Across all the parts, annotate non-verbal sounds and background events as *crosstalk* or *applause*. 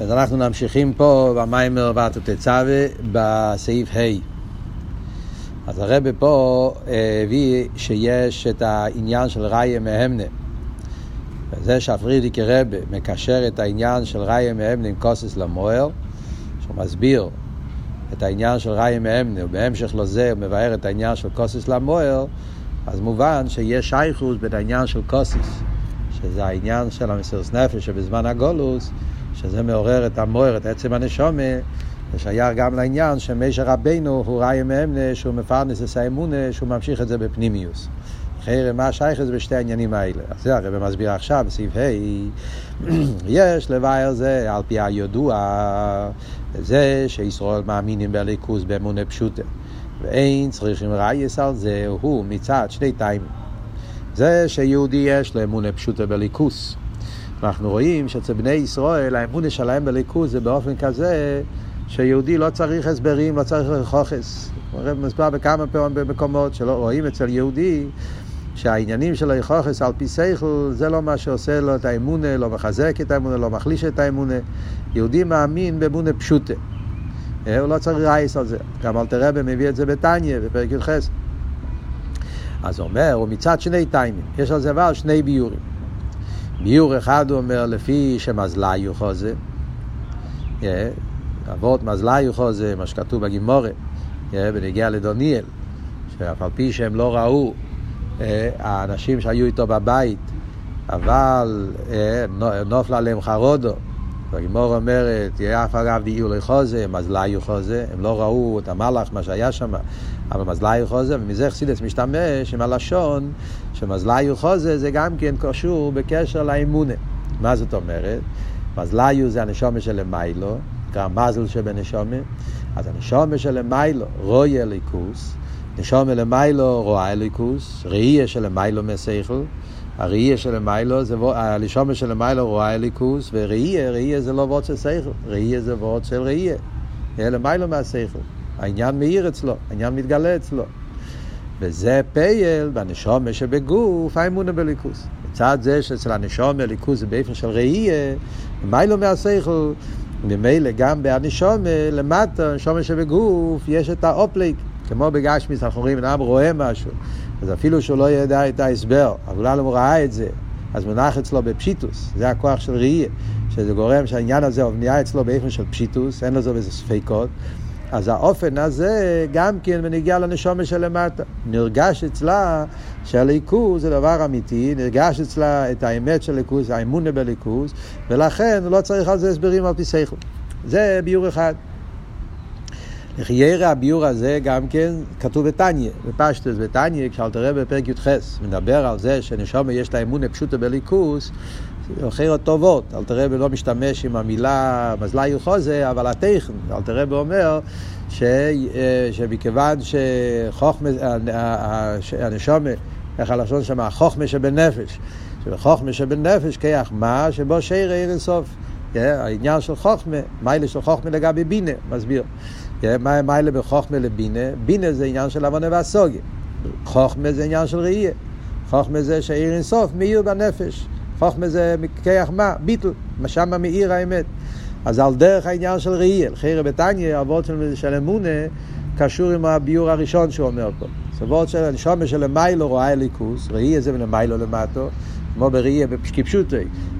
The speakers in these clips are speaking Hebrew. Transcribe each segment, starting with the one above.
אז אנחנו ממשיכים פה במיימר ואתו תצווה בסעיף ה'. אז הרב פה אה, הביא שיש את העניין של ראיה מהמנה. וזה שהפרידיקי רבה מקשר את העניין של ראיה מהמנה עם כוסס למוער, שהוא מסביר את העניין של ראיה מהמנה, ובהמשך לזה הוא מבאר את העניין של כוסס למוער, אז מובן שיש שייכוס בין העניין של כוסס, שזה העניין של המסירות נפש שבזמן הגולוס, שזה מעורר את המוער, את עצם הנשומה, ושייך גם לעניין שמשה רבינו הוא ראי מאמנה, שהוא מפרנס את האמונה, שהוא ממשיך את זה בפנימיוס. אחרי מה שייך זה בשתי העניינים האלה? אז זה הרב מסביר עכשיו בסעיף ה' *clears throat* יש לבאר זה על פי הידוע זה שישראל מאמינים בליכוז באמונה פשוטה ואין צריכים ראייס על זה הוא מצד שני טיימים זה שיהודי יש לו אמונה פשוטה בליכוס אנחנו רואים שאצל בני ישראל האמונה שלהם בליכוז זה באופן כזה שיהודי לא צריך הסברים, לא צריך לכוכס. הרב מספר בכמה פעמים במקומות שלא רואים אצל יהודי שהעניינים של היכוכס על פי סייכל זה לא מה שעושה לו את האמונה, לא מחזק את האמונה, לא מחליש את האמונה. יהודי מאמין באמונה פשוטה. הוא לא צריך רייס על זה. גם אלתר רבי מביא את זה בתניא, בפרק י"ח. אז הוא אומר, הוא מצד שני טיימים. יש על זה אבל שני ביורים. ביור אחד הוא אומר לפי שמזליו חוזה, אבות מזליו חוזה, מה שכתוב בגימורת, בנגיע לדוניאל, שאף על פי שהם לא ראו האנשים שהיו איתו בבית, אבל נופלה עליהם חרודו, והגימור אומרת, אף אגב דיור לחוזה, מזליו חוזה, הם לא ראו את המלאך, מה שהיה שם, אבל מזליו חוזה, ומזה חסידס משתמש עם הלשון, שמזליו חוזה זה גם כן קשור בקשר לאמונה. מה זאת אומרת? מזליו זה הנשומה של מיילו, נקרא מזל שבנשומה, אז הנשומה של מיילו, רוי אליקוס, נשומה למיילו רואה אליקוס, ראייה של מיילו מסייכל, הראייה של מיילו, זה הלשומה של מיילו רואה אליקוס, וראייה, ראייה זה לא וורד של סייכל, ראייה זה וורד של ראייה. למיילו מהסייכל. העניין מאיר אצלו, העניין מתגלה אצלו. וזה פייל בנשומה שבגוף האמונה בליכוס. מצד זה שאצל הנשומה ליכוס זה באופן של ראייה, מיילו מהסייכל, ממילא גם בהנשומה למטה, הנשומה שבגוף, יש את האופליק. כמו בגשמיס אנחנו רואים, אדם רואה משהו, אז אפילו שהוא לא ידע את ההסבר, אבל אולי הוא ראה את זה, אז מונח אצלו בפשיטוס, זה הכוח של ראייה, שזה גורם שהעניין הזה נהיה אצלו באופן של פשיטוס, אין לזה איזה ספקות, אז האופן הזה גם כן מנגיע לנשומה שלמטה. נרגש אצלה שהליכוז זה דבר אמיתי, נרגש אצלה את האמת של ליכוז, האמונה בליכוז, ולכן לא צריך על זה הסברים על פי שכל. זה ביור אחד. לחיירה הביור הזה גם כן כתוב בתניא, בפשטוס בתניא, כשאלתר רבי בפרק י"ח מדבר על זה שנשומה יש לה אמונה פשוטה בליכוס, אחרת טובות, אלתר רבי לא משתמש עם המילה מזלי חוזה, אבל הטכן, אלתר רבי אומר ש, שמכיוון שחוכמה, הנשומה, איך הלשון שם, החוכמה שבנפש, שבחוכמה שבנפש כיח מה שבו שיר עיר אינסוף. העניין של חוכמה, מיילה של חוכמה לגבי בינה, מסביר. מה מיילה בחוכמה לבינה? בינה זה עניין של עוונה והסוגיה. חוכמה זה עניין של ראייה. חוכמה זה שעיר אינסוף מאיר בנפש. חוכמה זה מכיח מה? ביטל. שם מאיר האמת. אז על דרך העניין של ראייה, חיירה בתניא, אבות של, של אמונה, קשור עם הביור הראשון שהוא אומר פה. סבות של הנשומה של מיילו רואה אליקוס, ראייה זה מלמיילו למטו, כמו בראייה כפשוטי.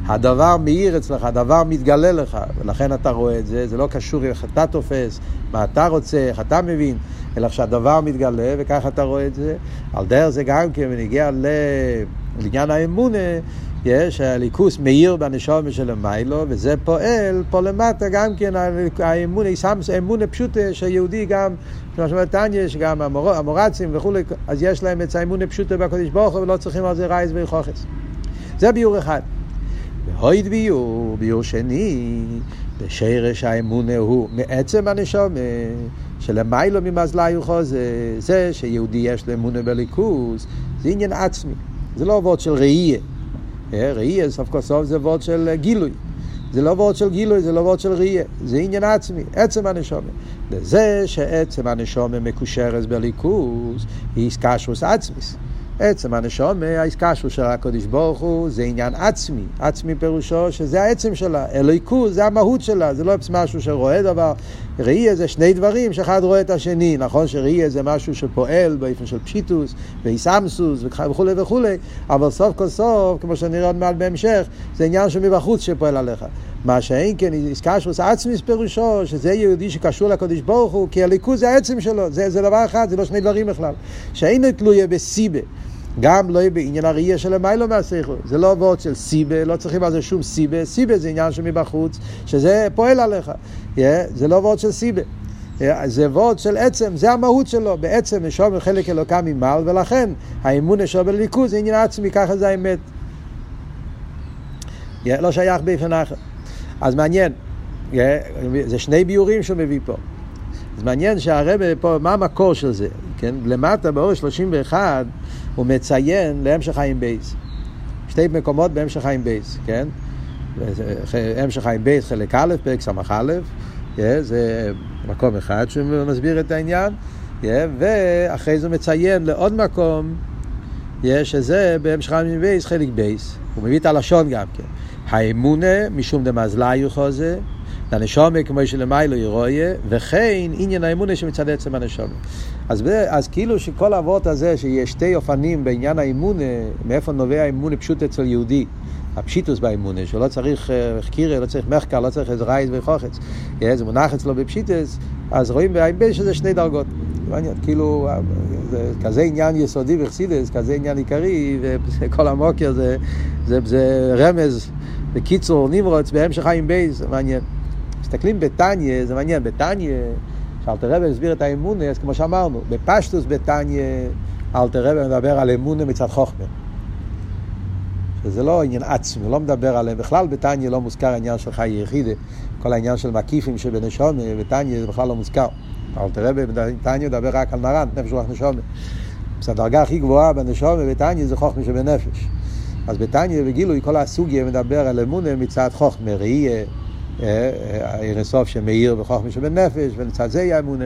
הדבר מאיר אצלך, הדבר מתגלה לך, ולכן אתה רואה את זה, זה לא קשור איך אתה תופס, מה אתה רוצה, איך אתה מבין, אלא שהדבר מתגלה, וככה אתה רואה את זה. על דרך זה גם כן, ונגיע לעניין האמונה, יש הליכוס מאיר בנשומה של המיילו, וזה פועל פה למטה גם כן האמונה, האמונה פשוטה שיהודי גם, כמו שאומר טניה, שגם המור, המורצים וכולי, אז יש להם את האמונה פשוטה בקדוש ברוך הוא ולא צריכים על זה רייס ויכוחס. זה ביור אחד. והויד ביור, ביור שני, בשרש האמונה הוא מעצם הנשומה, שלמיילו ממזלי חוזה, זה שיהודי יש לו אמונה בליכוס, זה עניין עצמי, זה לא וורד של ראייה. ראייה סוף כל סוף זה וורד של גילוי. זה לא וורד של גילוי, זה לא וורד של ראייה, זה עניין עצמי, עצם הנשומה. לזה שעצם הנשומה מקושרת בליכוס, היא קשוס עצמיס. עצם הנשום, ההזקשו של הקודש ברוך הוא, זה עניין עצמי. עצמי פירושו שזה העצם שלה. אלוהיקות זה המהות שלה, זה לא משהו שרואה דבר. ראייה זה שני דברים שאחד רואה את השני. נכון שראייה זה משהו שפועל באופן של פשיטוס ואיסמסוס וכולי וכולי, אבל סוף כל סוף, כמו שנראה עוד מעט בהמשך, זה עניין שמבחוץ שפועל עליך. מה שאין כן, איסקשוס עצמיס פירושו, שזה יהודי שקשור לקודש ברוך הוא, כי הליכוז זה העצם שלו, זה, זה דבר אחד, זה לא שני דברים בכלל. שאין תלויה בסיבה. גם לא בעניין הראייה של המיילו מהסייכו. זה לא וורד של סיבה, לא צריכים על זה שום סיבה. סיבה זה עניין שמבחוץ, שזה פועל עליך. Yeah, זה לא וורד של סיבה. זה וורד של עצם, זה המהות שלו. בעצם נשום חלק אלוקה ממעל, ולכן האמון נשום בליכוז זה עניין עצמי, ככה זה האמת. לא שייך באופן אחר. אז מעניין, זה שני ביורים שהוא מביא פה. אז מעניין שהרבה פה, מה המקור של זה? כן? למטה באור 31 הוא מציין להמשך חיים בייס. שתי מקומות בהמשך חיים בייס, כן? המשך חיים בייס חלק א', פרק ס"א, זה מקום אחד שמסביר את העניין, ואחרי זה מציין לעוד מקום, שזה בהמשך חיים בייס חלק בייס. הוא מביא את הלשון גם כן. האמונה משום דמזלאי חוזה, לנשומה כמו שלמיילו ירויה, וכן עניין האמונה שמצד עצם הנשומה. אז, אז כאילו שכל האבות הזה, שיש שתי אופנים בעניין האמונה, מאיפה נובע האמונה פשוט אצל יהודי. הפשיטוס באמונה, שהוא לא צריך חקירה, לא צריך מחקר, לא צריך איזה רייז וחוכץ. זה מונח אצלו בפשיטס, אז רואים בעין שזה שני דרגות. כאילו, זה כזה עניין יסודי וחסידס, כזה עניין עיקרי, וכל המוקר זה, זה, זה רמז, בקיצור, נמרוץ, בהמשך חיים בייס, מעניין. מסתכלים בתניא, זה מעניין, בתניא, שאלתר רבי הסביר את האמונה, אז כמו שאמרנו, בפשטוס בתניא, אלתר רבי מדבר על אמונה מצד חוכמה. שזה לא עניין עצמי, לא מדבר עליהם, בכלל בתניא לא מוזכר העניין של חי יחידה, כל העניין של מקיפים שבנשומה, בתניא זה בכלל לא מוזכר. אלתר רבי בתניא מדבר רק על מרן, נפש רוח נשומה. אז הדרגה הכי גבוהה בנשומה בתניא זה חוכמה שבנפש. אז בתניא בגילוי כל הסוגיה מדבר על אמונה מצד חוכמה, ראייה, העיר הסוף שמאיר בחוכמה שבנפש, ולצד זה יהיה אמונה.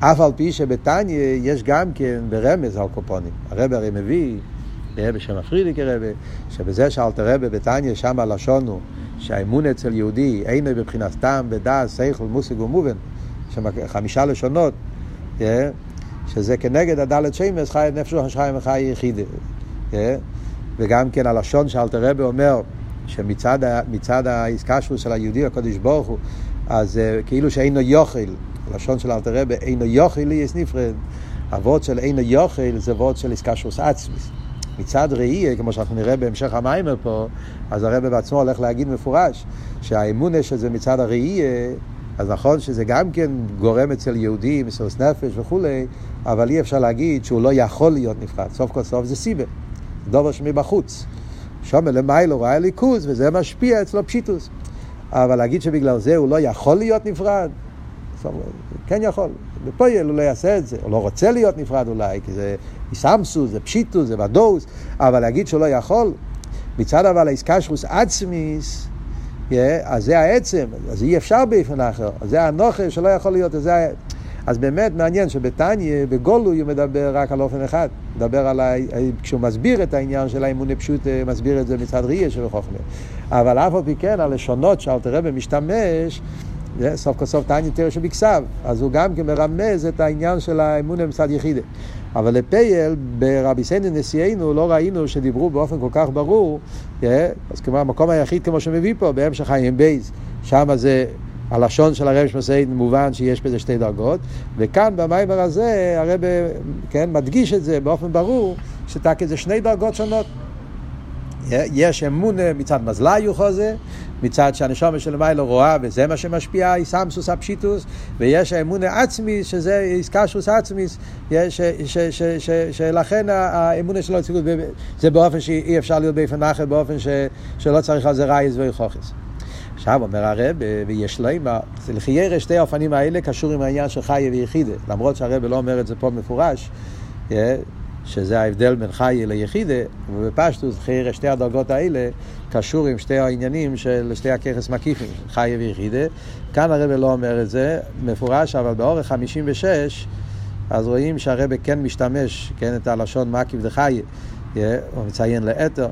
אף על פי שבתניא יש גם כן ברמז על קופונים. הרב הרי מביא, בשם הפרידיק הרבה, שבזה שאלת הרבה בתניא, שם הלשון הוא שהאמון אצל יהודי אינו בבחינת טעם, בדעת, שכל, מושג ומובן, חמישה לשונות, שזה כנגד הדלת שמש, חי נפש רוח חיים וחי יחידה. וגם כן הלשון שאלת הרבה אומר, שמצד האיסקשרוס של היהודי הקדוש ברוך הוא, אז uh, כאילו שאינו יוכל, לשון של אלתר רבי, אינו יוכל לי יש נפרד. הוורד של אינו יוכל זה וורד של איסקשרוס עצמיס. מצד ראי, כמו שאנחנו נראה בהמשך המיימר פה, אז הרבי בעצמו הולך להגיד מפורש, שהאמונה שזה מצד הראי, אז נכון שזה גם כן גורם אצל יהודי, מסירות נפש וכולי, אבל אי אפשר להגיד שהוא לא יכול להיות נפרד. סוף כל סוף זה סיבה, דובר שמבחוץ. שומר למיילו ראה ליכוז, וזה משפיע אצלו פשיטוס. אבל להגיד שבגלל זה הוא לא יכול להיות נפרד, כן יכול. בפועל הוא לא יעשה את זה, הוא לא רוצה להיות נפרד אולי, כי זה איסמסו, זה פשיטוס, זה ודוס, אבל להגיד שהוא לא יכול, מצד אבל האיסקשרוס עצמיס, אז זה העצם, אז אי אפשר באופן אחר, זה הנוכל שלא יכול להיות, זה אז באמת מעניין שבתניא, בגולוי הוא מדבר רק על אופן אחד. מדבר על ה... כשהוא מסביר את העניין של האמונה פשוט, אה, מסביר את זה מצד ראייה של חוכמה. אבל אף על פי כן, הלשונות שאלתר רבי משתמש, סוף כל סוף תניא תראה שבכסב. אז הוא גם כן מרמז את העניין של האמונה מצד יחידה. אבל לפייל, ברבי סנדן נשיאנו, לא ראינו שדיברו באופן כל כך ברור, אה, אז כמו המקום היחיד כמו שמביא פה, בהמשך חיים בייז, שם זה הלשון של הרב שמסעיד מובן שיש בזה שתי דרגות, וכאן במיימר הזה הרב כן, מדגיש את זה באופן ברור, שתק את זה שני דרגות שונות. יש אמונה מצד מזלאי חוזה, מצד שהנשומה של מיילו רואה וזה מה שמשפיע, איסמסוס הפשיטוס, ויש האמונה עצמי שזה איסקשוס עצמיס, שלכן האמונה שלו זה באופן שאי אפשר להיות באופן אחר, באופן שלא צריך על זה רייז ויכוחס. עכשיו אומר הרב, ויש לו אימה, לחיירה שתי האופנים האלה קשור עם העניין של חיה ויחידה, למרות שהרב לא אומר את זה פה מפורש, שזה ההבדל בין חיה ליחידה, ובפשטוס חיירה שתי הדרגות האלה קשור עם שתי העניינים של שתי הככס מקיפים, חיה ויחידה. כאן הרב לא אומר את זה מפורש, אבל באורך 56, אז רואים שהרבה כן משתמש, כן, את הלשון מקיף דחי, הוא מציין לאתר,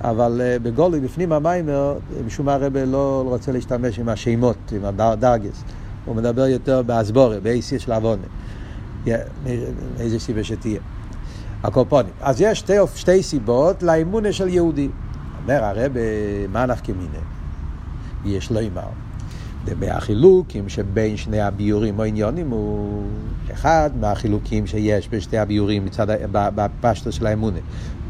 אבל בגולוי, בפנים המיימר, משום מה הרבה לא רוצה להשתמש עם השמות, עם הדרגס. הוא מדבר יותר באסבורה, באיסיס של עוונה. איזה סיבה שתהיה. הקופונים. אז יש שתי, שתי סיבות לאמונה של יהודי. אומר הרב, מה נפקא מיניה? יש לו אימר. מהחילוקים שבין שני הביורים או עניונים הוא אחד מהחילוקים שיש בין שתי הביורים בפשטו של האמונה.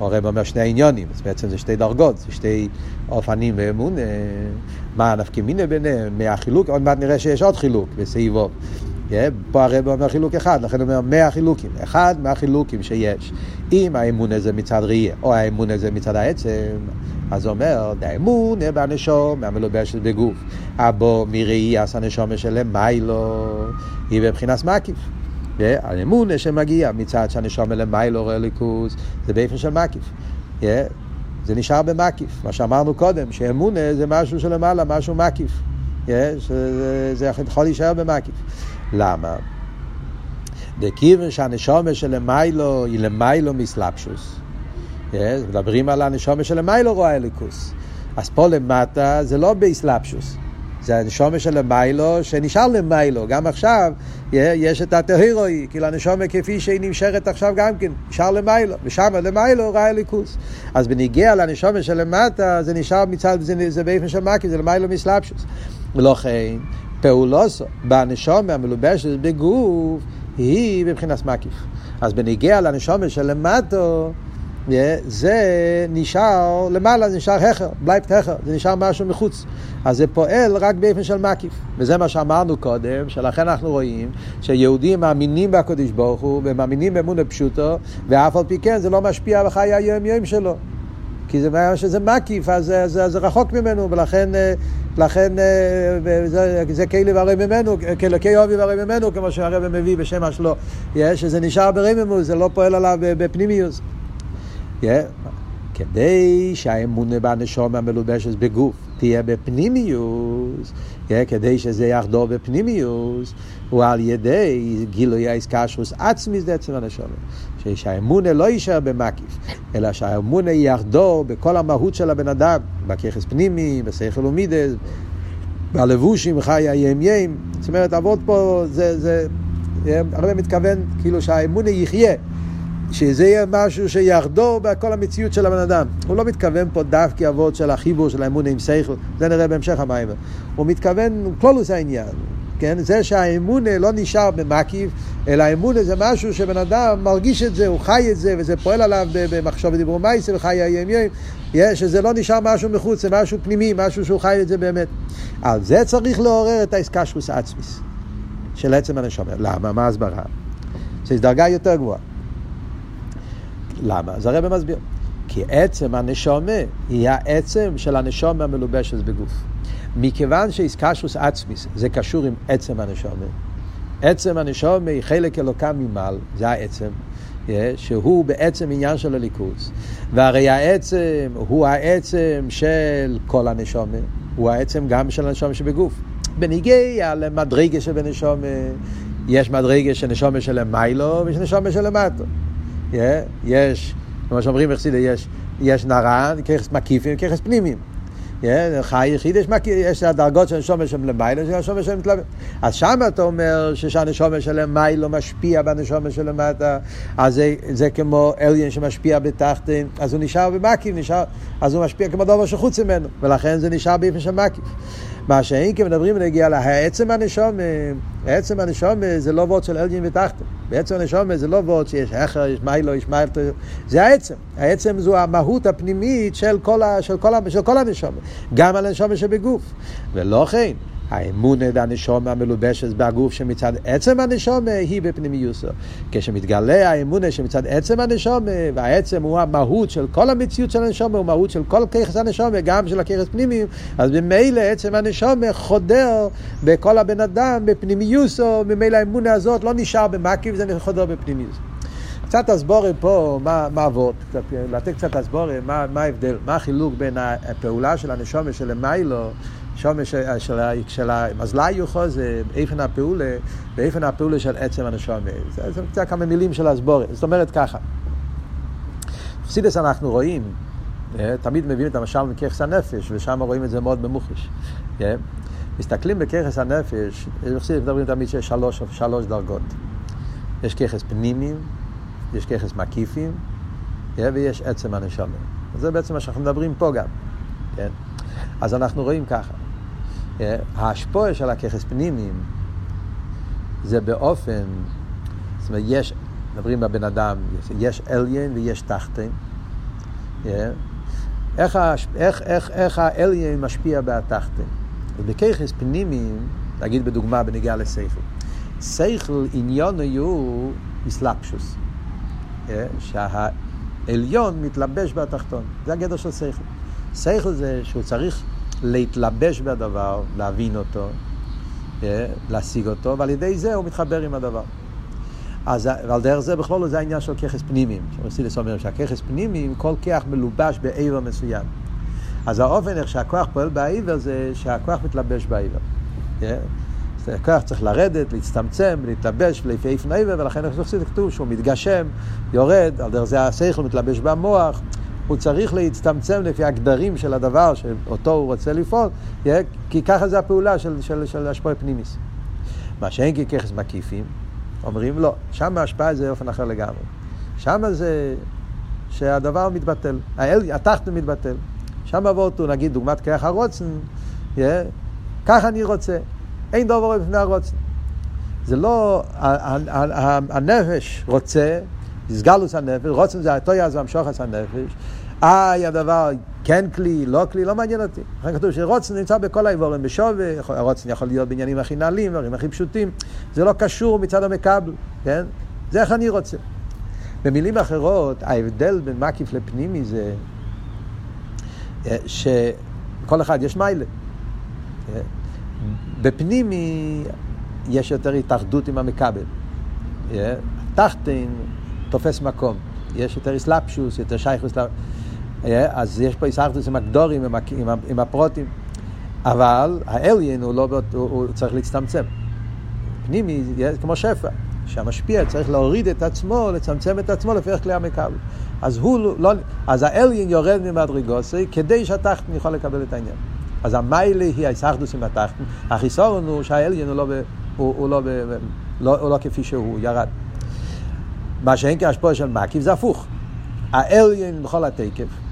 הרב אומר שני עניונים, אז בעצם זה שתי דרגות, זה שתי אופנים באמונה. מה נפקא מיניה ביניהם? מהחילוק, עוד מעט נראה שיש עוד חילוק בסעיבו. פה הרב אומר חילוק אחד, לכן הוא אומר מאה חילוקים. אחד מהחילוקים שיש. אם האמון הזה מצד ראייה, או האמון הזה מצד העצם, אז הוא אומר, האמון בנשום, המלובשת בגוף. אבו מראייה הנשום שלם, מיילו, היא בבחינת מקיף. האמון שמגיע מצד שהנשום למיילו רואה ליכוז, זה באופן של מקיף. זה נשאר במקיף. מה שאמרנו קודם, שאמונה זה משהו שלמעלה, משהו מקיף. זה יכול להישאר במקיף. למה? דכיוון שהנשומה שלמיילו היא למיילו מסלבשוס. מדברים על הנשומה שלמיילו רואה אליקוס. אז פה למטה זה לא באסלבשוס. זה הנשומה של למיילו שנשאר למיילו. גם עכשיו יש את הטהירוי, כאילו הנשומה כפי שהיא נמשכת עכשיו גם כן, נשאר למיילו. ושם למיילו ראה אליקוס. אז בניגיע לנשומה של למטה זה נשאר מצד, זה, זה באופן של מקי, זה למיילו מסלבשוס. ולכן פעולוסו בנשומה המלובשת בגוף היא בבחינת מקיף. אז בניגיע לנשומה שלמטו זה נשאר למעלה, זה נשאר הכר, בלייפט הכר, זה נשאר משהו מחוץ. אז זה פועל רק באופן של מקיף. וזה מה שאמרנו קודם, שלכן אנחנו רואים שיהודים מאמינים בקדוש ברוך הוא ומאמינים באמון הפשוטו, ואף על פי כן זה לא משפיע בחיי היום יום שלו. כי זה מה שזה מקיף, אז זה, זה, זה רחוק ממנו, ולכן לכן זה, זה כאילו והרי ממנו, כאלוקי אוהבי והרי ממנו, כמו שהרבא מביא בשם השלו, שזה נשאר ברממוס, זה לא פועל עליו בפנימיוס. Yeah. כדי שהאמונה בנשום המלובשת בגוף תהיה בפנימיוס, yeah, כדי שזה יחדור בפנימיוס, הוא על ידי גילוי האיסקשרוס עצמיס בעצם הנשום. שהאמונה לא יישאר במקיף, אלא שהאמונה יחדור בכל המהות של הבן אדם, בככס פנימי, בשכל ומידס, בלבושים חי הים ים. זאת אומרת, עבוד פה, זה, זה, הרבה מתכוון כאילו שהאמונה יחיה. שזה יהיה משהו שיחדור בכל המציאות של הבן אדם. הוא לא מתכוון פה דווקא אבות של החיבור של האמונה עם שכל, זה נראה בהמשך המים. הוא מתכוון, כלולוס העניין, כן? זה שהאמונה לא נשאר במקיף, אלא האמונה זה משהו שבן אדם מרגיש את זה, הוא חי את זה, וזה פועל עליו במחשוב ודיבור מייסר וחי היום יום, שזה לא נשאר משהו מחוץ, זה משהו פנימי, משהו שהוא חי את זה באמת. על זה צריך לעורר את האסקשרוס עצמיס של עצם הנשומר. למה? מה ההסברה? זה דרגה יותר גבוהה. למה? אז הרב מסביר. כי עצם הנשומה היא העצם של הנשומה המלובשת בגוף. מכיוון שאיסקשוס עצמיס זה קשור עם עצם הנשומה. עצם הנשומה היא חלק אלוקה ממעל, זה העצם. שהוא בעצם עניין של הליכוז. והרי העצם הוא העצם של כל הנשומה, הוא העצם גם של הנשומה שבגוף. בניגיע למדרגה שבנשומה, יש מדרגה של נשומה שלמיילו ויש נשומה שלמטו. יש, כמו שאומרים בחסידה, יש, יש נרן, ככס מקיפים וככס פנימיים. חי יחיד, יש, יש הדרגות של הנשומה שם למעלה, של הנשומה של מתלבט. אז שם אתה אומר שהנשומה של למעלה משפיע בנשומה של למטה, אז זה, זה כמו אליין שמשפיע בתחתן, אז הוא נשאר במקיף, נשאר, אז הוא משפיע כמו דבר שחוץ ממנו, ולכן זה נשאר באופן של מקיף. מה שאין כי מדברים ונגיע לעצם הנשום, עצם הנשום זה לא וורד של אלג'ין ותחתן. בעצם הנשום זה לא וורד שיש אחר, יש מיילו, יש מיילו, זה העצם. העצם זו המהות הפנימית של כל, ה, של כל, של כל הנשום, גם על הנשום שבגוף. ולא כן. האמונה דהנשום המלובשת בגוף שמצד עצם הנשום היא בפנימיוסו. כשמתגלה האמונה שמצד עצם הנשום, והעצם הוא המהות של כל המציאות של הנשום, הוא מהות של כל ככס הנשום, גם של הככס פנימיים, אז ממילא עצם הנשום חודר בכל הבן אדם, בפנימיוסו, ממילא האמונה הזאת לא נשאר במקיף, זה חודר בפנימיוסו. קצת הסבורת פה, מה, מה עבוד, לתת קצת הסבורת, מה, ההבדל, מה החילוק בין הפעולה של הנשומת של למיילו שומר של, של, יוחו זה איפן הפעולה, ואיפן הפעולה של עצם הנשומר. זה, זה קצת כמה מילים של הסבורת. זאת אומרת ככה, חסידס אנחנו רואים, אה, תמיד מביאים את המשל מככס הנפש, ושם רואים את זה מאוד במוחש. אה, מסתכלים בככס הנפש, חסידס מדברים תמיד שיש שלוש, שלוש דרגות. יש ככס פנימיים, יש ככס מקיפים, אה, ויש עצם הנשומר. זה בעצם מה שאנחנו מדברים פה גם. כן? אז אנחנו רואים ככה, ההשפועה של הככס פנימיים זה באופן, זאת אומרת, יש, מדברים בבן אדם, יש אליין ויש תחתן. איך, איך, האליין משפיע בתחתן? בככס פנימיים, נגיד בדוגמה בנגיעה לשכל, שכל עניון היו אסלאפשוס, שהעליון מתלבש בתחתון, זה הגדר של שכל. שכל זה שהוא צריך להתלבש בדבר, להבין אותו, להשיג אותו, ועל ידי זה הוא מתחבר עם הדבר. אז ועל דרך זה בכלול זה העניין של ככס פנימיים. שרסידס אומר שהככס פנימיים, כל כח מלובש בעבר מסוים. אז האופן איך שהכוח פועל בעבר זה שהכוח מתלבש בעבר. הכוח צריך לרדת, להצטמצם, להתלבש לפי איפן העבר, ולכן איך כתוב שהוא מתגשם, יורד, על דרך זה השכל מתלבש במוח. הוא צריך להצטמצם לפי הגדרים של הדבר שאותו הוא רוצה לפעול, כי ככה זה הפעולה של, של, של השפוע פנימיס. מה שאין כככס מקיפים, אומרים לא, שם ההשפעה זה אופן אחר לגמרי. שם זה שהדבר מתבטל, האל, מתבטל. שם אבותו, נגיד דוגמת כרך הרוצן, ככה אני רוצה, אין דבר בפני הרוצן. זה לא, הנפש רוצה, סגלוס הנפש, רוצן זה הטויה זה המשוחס הנפש, איי הדבר כן כלי, לא כלי, לא מעניין אותי. לכן כתוב שרוצן נמצא בכל האיבורים בשווה, הרוצן יכול להיות בעניינים הכי נעלים, דברים הכי פשוטים, זה לא קשור מצד המקבל, כן? זה איך אני רוצה. במילים אחרות, ההבדל בין מקיף לפנימי זה אה, שכל אחד יש מיילה. אה, בפנימי יש יותר התאחדות עם המקבל. אה, תחתן תופס מקום. יש יותר אסלאפשוס, יותר שייכוס. אז יש פה איסאחדוס עם הגדורים, עם, עם, עם הפרוטים. אבל האליין הוא, לא, הוא, הוא צריך להצטמצם. פנימי, כמו שפע, שהמשפיע צריך להוריד את עצמו, לצמצם את עצמו לפי כלי המקבל. אז הוא לא, לא אז האליין יורד ממדרגוסי כדי שהתחתן יכול לקבל את העניין. אז המיילה היא האיסאחדוס עם התחתן, החיסורון הוא שהאליין הוא לא, ב, הוא, הוא לא, ב, לא, הוא לא כפי שהוא, ירד. מה שאין כהשפוע של מקיף זה הפוך. האליין בכל התקף.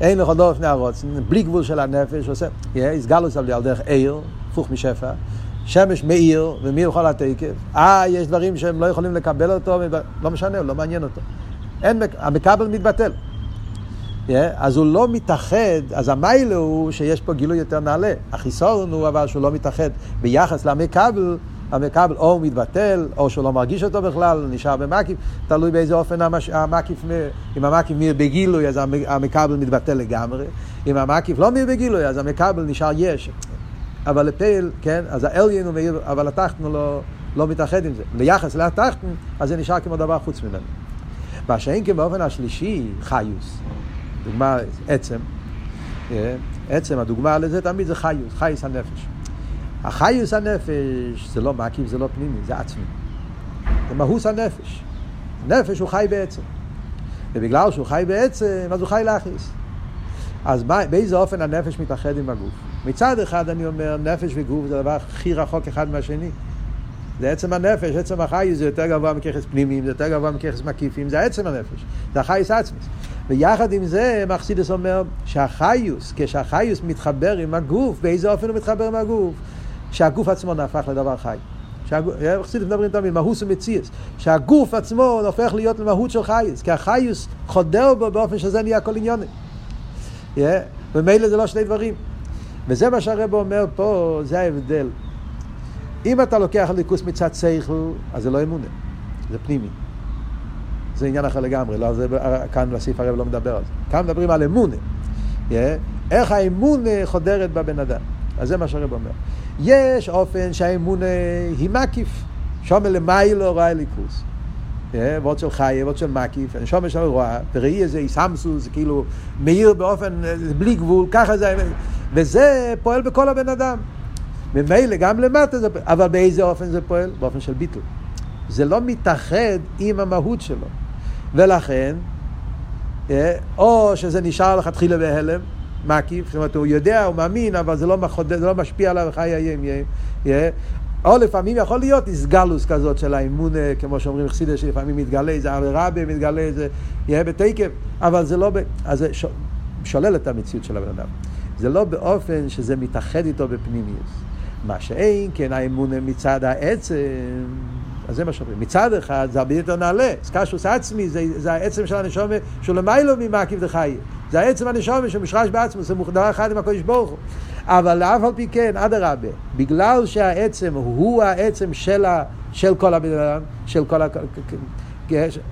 אין לך דור לפני הרוצן, בלי גבול של הנפש, עושה, הסגלוס על דרך עיר, הפוך משפע, שמש מאיר, ומאיר בכל התקף, אה, יש דברים שהם לא יכולים לקבל אותו, לא משנה, לא מעניין אותו. אין, המקבל מתבטל. אז הוא לא מתאחד, אז המיילה הוא שיש פה גילוי יותר נעלה. החיסון הוא אבל שהוא לא מתאחד ביחס למקבל, המקבל או מתבטל, או שהוא לא מרגיש אותו בכלל, נשאר במקיף, תלוי באיזה אופן המש... המקיף, אם המקיף מיר בגילוי, אז המקבל מתבטל לגמרי, אם המקיף לא מיר בגילוי, אז המקבל נשאר יש. אבל לפייל, כן, אז האליין הוא מאיר, אבל התחתן לא, לא מתאחד עם זה. ליחס לתחתן, אז זה נשאר כמו דבר חוץ ממנו. מה שאין כן באופן השלישי, חיוס. דוגמה, עצם. אה, עצם, הדוגמה לזה תמיד זה חיוס, חייס הנפש. החיוס הנפש זה לא מקיף, זה לא פנימי, זה עצמי. זה מהוס הנפש. נפש הוא חי בעצם. ובגלל שהוא חי בעצם, אז הוא חי להכיס. אז מה, באיזה אופן הנפש מתאחד עם הגוף? מצד אחד אני אומר, נפש וגוף זה דבר הכי רחוק אחד מהשני. זה עצם הנפש, עצם החי זה יותר גבוה מככס פנימיים, זה יותר גבוה מככס מקיפים, זה עצם הנפש, זה החייס עצמס. ויחד עם זה, מחסידס אומר שהחיוס, כשהחיוס מתחבר עם הגוף, באיזה אופן הוא מתחבר עם הגוף? שהגוף עצמו נהפך לדבר חי. חסידים מדברים תמיד, מהוס ומציאס. שהגוף עצמו הופך להיות למהות של חייס, כי החייס חודר בו באופן שזה נהיה כל עניוני. ומילא זה לא שני דברים. וזה מה שהרב אומר פה, זה ההבדל. אם אתה לוקח ליכוס מצד שכל, אז זה לא אמונה, זה פנימי. זה עניין אחר לגמרי, לא, זה, כאן בסעיף הרב לא מדבר על זה. כאן מדברים על אמונה. איך האמונה חודרת בבן אדם. אז זה מה שהרב אומר. יש אופן שהאמונה היא מקיף. שומר למיילו רואה ליכוס. ועוד של חי, ועוד של מקיף, אני שומר שם רואה, וראי איזה איסמסו, זה כאילו מאיר באופן, בלי גבול, ככה זה, וזה פועל בכל הבן אדם. ממילא גם למטה זה פועל, אבל באיזה אופן זה פועל? באופן של ביטול. זה לא מתאחד עם המהות שלו. ולכן, אה, או שזה נשאר לכתחילה בהלם, מקיף, זאת אומרת, הוא יודע, הוא מאמין, אבל זה לא, מחוד... זה לא משפיע עליו חיי היום, או לפעמים יכול להיות איסגלוס כזאת של האמון, אה, כמו שאומרים חסידה, שלפעמים מתגלה איזה רבי, מתגלה איזה, יהיה בתקף, אבל זה לא, ב... אז זה שולל את המציאות של הבן אדם. זה לא באופן שזה מתאחד איתו בפנימיוס. מה שאין כן האמון מצד העצם, אז זה מה שאומרים. מצד אחד זה הרבה יותר נעלה, סקשוס עצמי, זה, זה העצם של הנשומה שהוא למיילו ממקיף דחי. זה העצם הנשומה שמושרש בעצמו, זה דבר אחד עם הקודש ברוך הוא. אבל לאף על פי כן, אדרבה, בגלל שהעצם הוא העצם של, ה, של כל הבן אדם, של כל ה...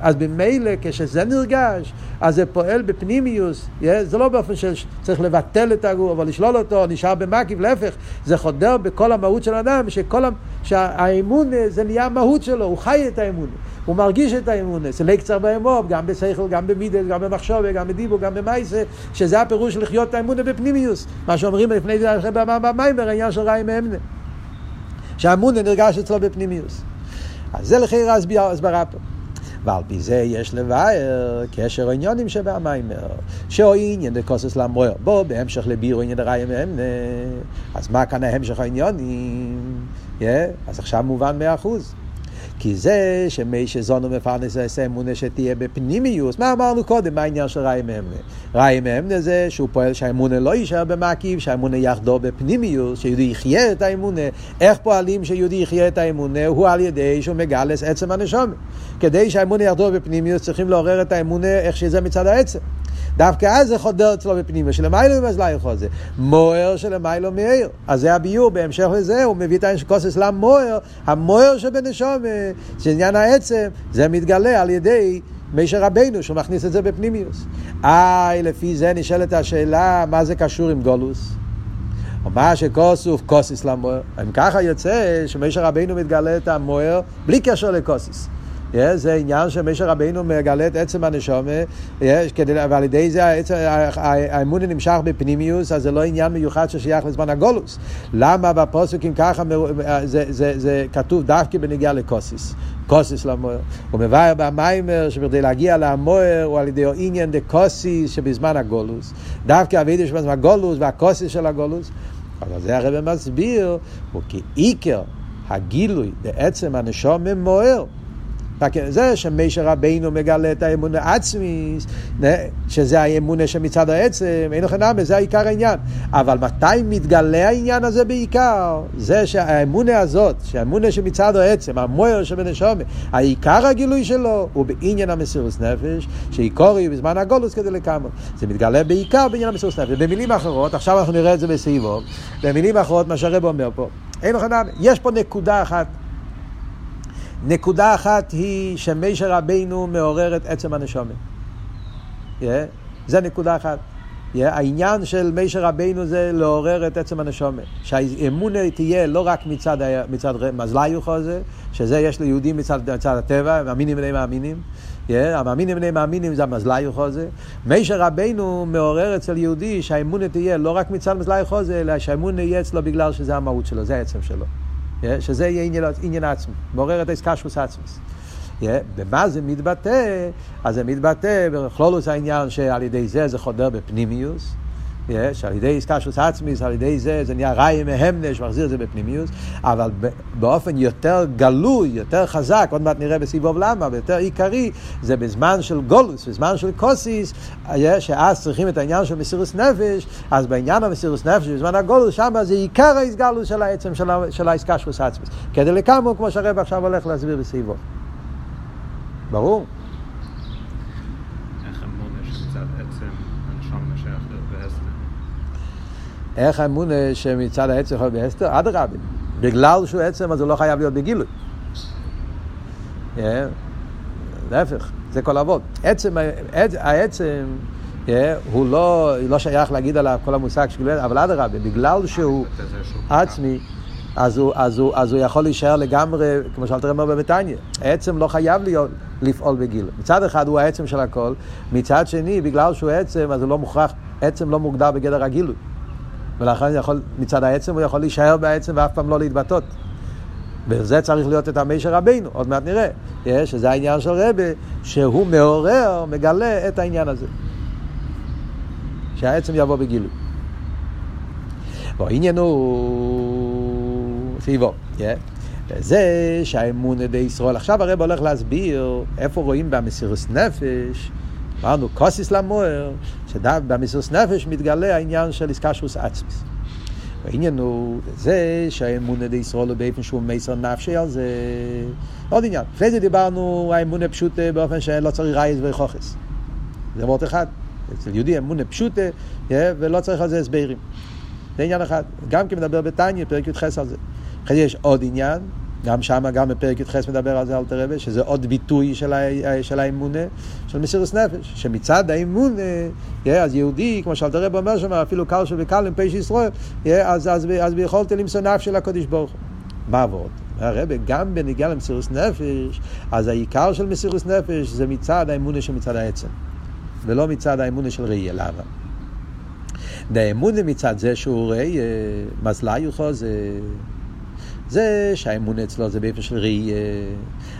אז במילא כשזה נרגש, אז זה פועל בפנימיוס, זה לא באופן שצריך לבטל את הגוף, אבל לשלול אותו, נשאר במקיף, להפך, זה חודר בכל המהות של האדם, שכל. שהאמון זה נהיה המהות שלו, הוא חי את האמון, הוא מרגיש את האמון, זה לא קצר באמור, גם בשכל, גם במידל, גם במחשוב, גם בדיבו, גם במייסה, שזה הפירוש לחיות את האמון בפנימיוס, מה שאומרים לפני זה במיימר, העניין של רעי מאמנה, שהאמון נרגש אצלו בפנימיוס. אז זה לכי הסברה פה. ועל פי זה יש לבאר קשר עניונים שבמיימר, שאו עניין דקוסס למוער. בוא, בהמשך לבירו עניין דראי מאמנה, אז מה כאן ההמשך העניונים? Yeah, אז עכשיו מובן מאה אחוז. כי זה שמי שזונו מפרנס זה אמונה שתהיה בפנימיוס, מה אמרנו קודם, מה העניין של ראי מאמנה? ראי מאמנה זה שהוא פועל שהאמונה לא יישאר במקיף, שהאמונה יחדור בפנימיוס, שיהודי יחיה את האמונה. איך פועלים שיהודי יחיה את האמונה? הוא על ידי שהוא מגלס עצם הנשומת. כדי שהאמונה יחדור בפנימיוס צריכים לעורר את האמונה איך שזה מצד העצם. דווקא אז זה חודר אצלו בפנימיה, שלמיילו ממזלאי חוזר. מוער שלמיילו מאיר. אז זה הביור, בהמשך לזה הוא מביא את העניין של כוסס למוער, המוער שבנשום, שעניין העצם, זה מתגלה על ידי מישר רבנו, שהוא מכניס את זה בפנימיוס. איי, לפי זה נשאלת השאלה, מה זה קשור עם גולוס? או מה שכוסוף כוסיס למוער. אם ככה יוצא שמישר רבנו מתגלה את המוער בלי קשר לכוסיס. זה עניין שמשה רבינו מגלה את עצם הנשומה, ועל ידי זה האמון נמשך בפנימיוס, אז זה לא עניין מיוחד ששייך לזמן הגולוס. למה בפוסקים ככה זה, זה, זה כתוב דווקא בנגיעה לקוסיס? קוסיס למוער. הוא מבאר במיימר שבכדי להגיע למוער הוא על ידי עניין דה קוסיס שבזמן הגולוס. דווקא אבידי שבזמן הגולוס והקוסיס של הגולוס. אבל זה הרב מסביר, הוא כעיקר הגילוי בעצם הנשום מוער. זה שמשה רבינו מגלה את האמונה עצמי, שזה האמונה שמצד העצם, אין לך נאמה, זה העיקר העניין. אבל מתי מתגלה העניין הזה בעיקר? זה שהאמונה הזאת, שהאמונה שמצד העצם, המויר שבנשומת, העיקר הגילוי שלו הוא בעניין המסירוס נפש, שעיקורי בזמן הגולוס כדי לקמו. זה מתגלה בעיקר בעניין המסירוס נפש. במילים אחרות, עכשיו אנחנו נראה את זה בסביבו, במילים אחרות, מה שהרב אומר פה, אין לך נאמה, יש פה נקודה אחת. נקודה אחת היא שמשה רבינו מעורר את עצם הנשומת. Yeah, זה נקודה אחת. Yeah, העניין של משה רבינו זה לעורר את עצם הנשומת. שהאמונה תהיה לא רק מצד, מצד מזליוך הזה, שזה יש ליהודים מצד, מצד הטבע, מאמינים בני מאמינים. Yeah, המאמינים בני מאמינים זה המזליוך הזה. משה רבינו מעורר אצל יהודי שהאמונה תהיה לא רק מצד מזליוך הזה, אלא שהאמונה יהיה אצלו בגלל שזה המהות שלו, זה העצם שלו. שזה יהיה עניין, עצמי, מעורר את האסקשוס עצמוס. במה זה מתבטא? אז זה מתבטא בכלולוס העניין שעל ידי זה זה חודר בפנימיוס. שעל ידי איסקשוס עצמיס, על ידי זה, זה נהיה ראי מהמנש, מחזיר את זה בפנימיוס, אבל באופן יותר גלוי, יותר חזק, עוד מעט נראה בסיבוב למה, ויותר עיקרי, זה בזמן של גולוס, בזמן של קוסיס, שאז צריכים את העניין של מסירוס נפש, אז בעניין המסירוס נפש, בזמן הגולוס, שם זה עיקר האיסגלוס של העצם של האיסקשוס עצמיס. כדי לקמו, כמו שהרב עכשיו הולך להסביר בסיבוב. ברור? איך האמונה שמצד העצם יכול להיות בהסתר? אדרבה. בגלל שהוא עצם אז הוא לא חייב להיות בגילוי. להפך, זה כל אבות. עצם, העצם הוא לא, לא שייך להגיד עליו כל המושג של גילוי, אבל אדרבה, בגלל שהוא עצמי, אז הוא, אז, הוא, אז הוא יכול להישאר לגמרי, כמו שאלת אומר בביתניה. העצם לא חייב להיות, לפעול בגילוי. מצד אחד הוא העצם של הכל, מצד שני, בגלל שהוא עצם, אז הוא לא מוכרח, עצם לא מוגדר בגדר הגילוי. ולכן יכול, מצד העצם הוא יכול להישאר בעצם ואף פעם לא להתבטאות. וזה צריך להיות את המשר רבינו, עוד מעט נראה, שזה העניין של רבה, שהוא מעורר, מגלה את העניין הזה. שהעצם יבוא בגילוי. והעניין הוא סביבו, זה שהאמון ידי ישראל, עכשיו הרב הולך להסביר איפה רואים במסירות נפש, אמרנו קוסיס למוער, שבמסירות נפש מתגלה העניין של איסקשוס עצמיס. העניין הוא זה שהאמון ידי ישראל הוא באופן שהוא מסר נפשי על זה עוד עניין. אחרי זה דיברנו האמון פשוט באופן שלא צריך רייז וחוכס. זה מאוד אחד. אצל יהודי אמון פשוט ולא צריך על זה הסברים. זה עניין אחד. גם כי מדבר בתניא, פרק י"ח על זה. אחרי זה יש עוד עניין, גם שם, גם בפרק י"ח מדבר על זה אל תרבה, שזה עוד ביטוי של, ה, של האמונה, של מסירות נפש, שמצד האמונה, אז יהודי, כמו שאל תרבה אומר שם, אפילו קל שבקל עם פשע ישראל, אז, אז, אז ביכולת למצוא נפש של הקודש ברוך. מה עבוד? הרבה, גם בניגיע למסירות נפש, אז העיקר של מסירות נפש זה מצד האמונה שמצד העצם, ולא מצד האמונה של ראייה. למה? והאמונה מצד זה שהוא ראייה, מזלה יוכל זה... זה שהאמונה אצלו זה באיפה של ראייה.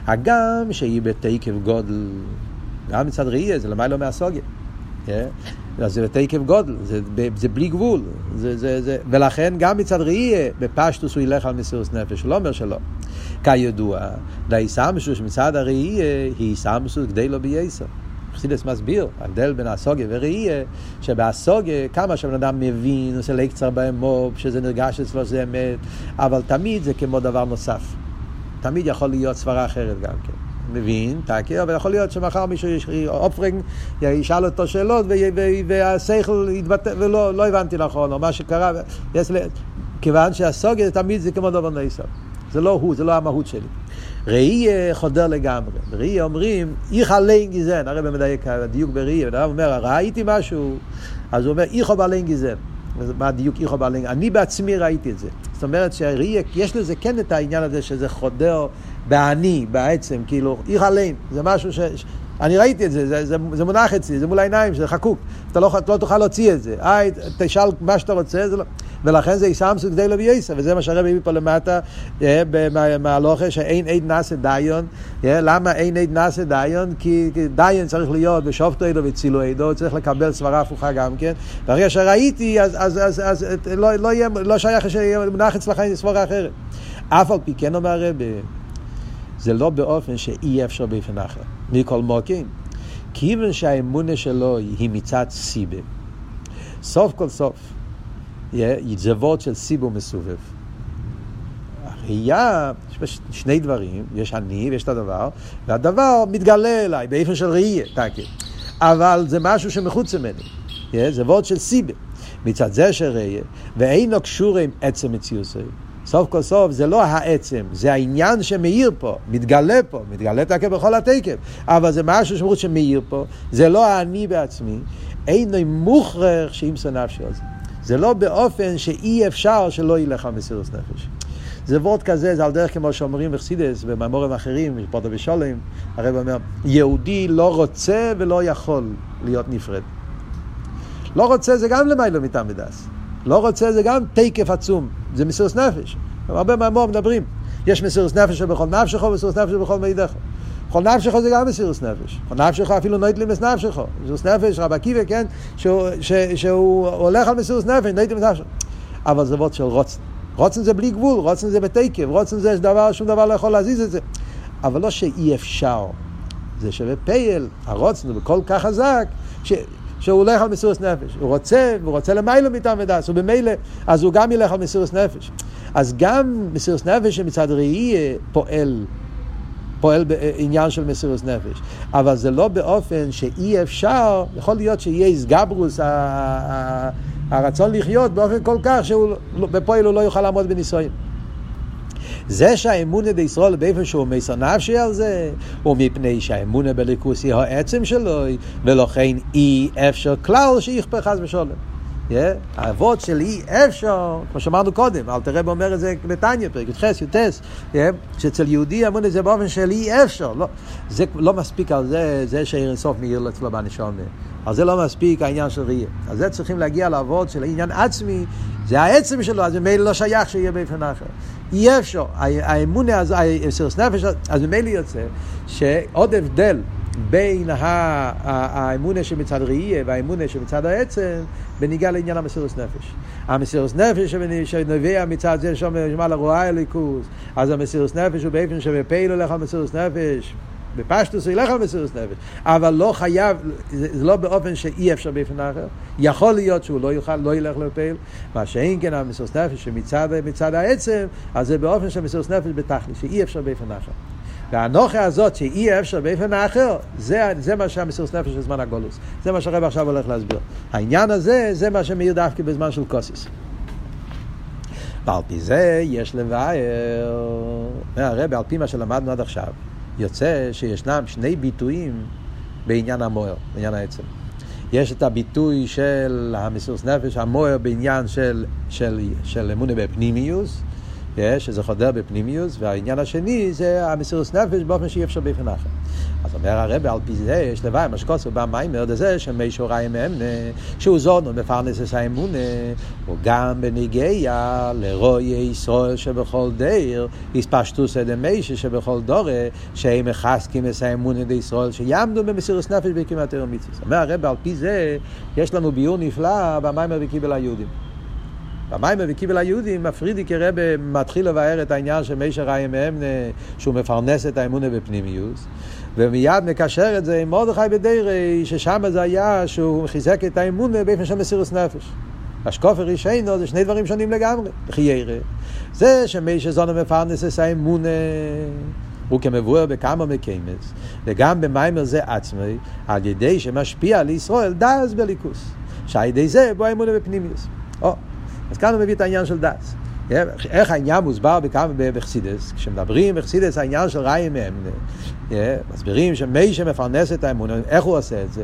הגם שהיא בתקף גודל, גם מצד ראייה, זה למעלה מהסוגיה. אז זה בתקף גודל, זה, זה בלי גבול. זה, זה, זה, ולכן גם מצד ראייה, בפשטוס הוא ילך על מסירות נפש, הוא לא אומר שלא. כידוע, דאיסמסוס מצד הראייה היא איסמסוס כדי לא בייסר. חסידס מסביר, ההבדל בין הסוגיה וראייה, שבהסוגיה, כמה שבן אדם מבין, עושה לקצר באמור, שזה נרגש אצלו שזה אמת, אבל תמיד זה כמו דבר נוסף. תמיד יכול להיות סברה אחרת גם כן. מבין, תקי, אבל יכול להיות שמחר מישהו, אופרינג, ישאל אותו שאלות והשכל יתבטא, ולא לא הבנתי נכון, או מה שקרה, כיוון שהסוגיה תמיד זה כמו דבר נוסף. זה לא הוא, זה לא המהות שלי. ראייה חודר לגמרי. ראייה אומרים, איך עליין גזען, הרי במדייק הדיוק בראייה, אדם אומר, ראיתי משהו, אז הוא אומר, איך בעליין גזען. מה הדיוק איך בעליין? אני בעצמי ראיתי את זה. זאת אומרת שהראייה, יש לזה כן את העניין הזה שזה חודר באני, בעצם, כאילו, איך עליין. זה משהו ש... אני ראיתי את זה, זה, זה, זה מונח אצלי, זה מול העיניים, זה חקוק. אתה לא, אתה לא תוכל להוציא את זה. איי, תשאל מה שאתה רוצה, זה לא... ולכן זה איסמסו כדי להביא יסר, וזה מה שהרבי הביא פה למטה אה, מהלוכה שאין עד נאסה דיון. אה, למה אין עד נאסה דיון? כי דיון צריך להיות בשופטו עדו וצילו עדו, צריך לקבל סברה הפוכה גם כן. ברגע שראיתי, אז, אז, אז, אז לא, לא, יהיה, לא שייך שיהיה מונח אצלך סברה אחרת. אף על פי כן אומר הרבי, זה לא באופן שאי אפשר באופן אחר. מכל מוקים. כיוון שהאמונה שלו היא מצד סיבה. סוף כל סוף, זה וורד של סיבו מסובב. הראייה, יש שני דברים, יש אני ויש את הדבר, והדבר מתגלה אליי באיפה של ראייה, תקי. אבל זה משהו שמחוץ ממני, זה וורד של סיבה. מצד זה שראייה, ואינו קשור עם עצם מציאוסי. סוף כל סוף זה לא העצם, זה העניין שמאיר פה, מתגלה פה, מתגלה תקף בכל התקף, אבל זה משהו שמרות שמאיר פה, זה לא האני בעצמי, אינו מוכרח שימסור נפשי על זה. זה לא באופן שאי אפשר שלא ילך על מסירות נפש. זה וורד כזה, זה על דרך כמו שאומרים בחסידס ובממורים אחרים, פוטו ושולם, הרב אומר, יהודי לא רוצה ולא יכול להיות נפרד. לא רוצה זה גם למיילו מטעם ודס. לא רוצה זה גם תקף עצום, זה מסירות נפש. הרבה מהמור מדברים. יש מסירות נפש שבכל נפשך ומסירות נפש שבכל מידך. כל נפשך זה גם מסירות נפש. כל נפשך אפילו נויט למס נפשך. מסירות נפש, רב עקיבא, כן, שהוא, הולך על מסירות נפש, נויט למס נפשך. אבל זה וורד של רוצן. רוצן זה בלי גבול, רוצן זה בתקף, רוצן זה דבר, שום דבר לא יכול להזיז את זה. אבל לא שאי אפשר. זה שווה פייל, הרוצן הוא כל כך חזק. שהוא הולך על מסירות נפש. הוא רוצה, הוא רוצה למיילו מטעם ודס, ובמילא, אז הוא גם ילך על מסירות נפש. אז גם מסירות נפש שמצד ראי פועל, פועל בעניין של מסירות נפש. אבל זה לא באופן שאי אפשר, יכול להיות שיהיה איסגברוס, הרצון לחיות באופן כל כך שבפועל הוא לא יוכל לעמוד בנישואים. זה שהאמונה בישראל באיפה שהוא מסר נפשי על זה, הוא מפני שהאמונה בליכוס היא העצם שלו, ולכן אי אפשר כלל שיכפה חס ושלום. האבות של אי אפשר, כמו שאמרנו קודם, אל תראה אומר את זה בתניא, פרק י"ח, י"ט, שאצל יהודי אמונה זה באופן של אי אפשר, לא, זה לא מספיק על זה, זה שאין סוף מאיר אצלו בנשומה. אז זה לא מספיק העניין של ראייה. אז זה צריכים להגיע לעבוד של העניין עצמי, זה העצם שלו, אז ממילא לא שייך שיהיה באופן אחר. אי אפשר, האמונה הזו, המסירות נפש, אז ממילא יוצא שעוד הבדל בין האמונה שמצד ראייה והאמונה שמצד העצם, בניגע לעניין המסירות נפש. המסירות נפש שנובע מצד זה שאומר לרואה אליקוס, אז המסירות נפש הוא באופן שבפעילו לך המסירות נפש. בפשטוס הוא ילך על מסירות נפש, אבל לא חייב, זה, זה לא באופן שאי אפשר באופן אחר. יכול להיות שהוא לא יוכל, לא ילך לפעיל, מה שאין כן המסירות נפש שמצד העצם, אז זה באופן של מסירות נפש בתכלי, שאי אפשר באופן אחר. והנוכה הזאת שאי אפשר באופן האחר, זה, זה מה שהמסירות נפש של זמן הגולוס. זה מה שהרב עכשיו הולך להסביר. העניין הזה, זה מה שמאיר דווקא בזמן של קוסיס. ועל פי זה יש לבאר, הרב, על פי מה שלמדנו עד עכשיו, יוצא שישנם שני ביטויים בעניין המוער, בעניין העצם. יש את הביטוי של המסירות נפש, המוער בעניין של, של, של אמונה בפנימיוס, שזה חודר בפנימיוס, והעניין השני זה המסירות נפש באופן שאי אפשר באופן אחר. אז אומר הרב, על פי זה יש לוואי, מה שקוסו במיימר דזה, שמי שוריים אמנה, שהוא זונו מפרנס את האמונה, וגם בניגיה לרואי ישראל שבכל דיר, הספשטוס דמיישה שבכל דורה, שהם מחזקים את האמונה דישראל, שיעמדו במסירות נפש בכמעט תרם מצווה. אומר הרב, על פי זה, יש לנו ביור נפלא במיימר וקיבל היהודים. במים וקיבל היהודים, מפרידי כרבה מתחיל לבאר את העניין של מי שראה מהם, שהוא מפרנס את האמונה בפנימיוס, ומיד מקשר את זה עם מרדכי בדירי, ששם זה היה שהוא חיזק את האמונה באופן של מסירוס נפש. השקופר רישיינו זה שני דברים שונים לגמרי, חיירה. זה שמי שזונו מפרנס את האמונה הוא כמבואר בכמה מקיימס, וגם במיימר זה עצמי, על ידי שמשפיע על ישראל דאז בליכוס. שעל ידי זה בוא האמונה בפנימיוס. או, אז כאן הוא מביא את העניין של דס. איך העניין מוסבר בכמה בחסידס, כשמדברים בחסידס העניין של ראי מאמנה, מסבירים שמי שמפרנס את האמונה, איך הוא עושה את זה?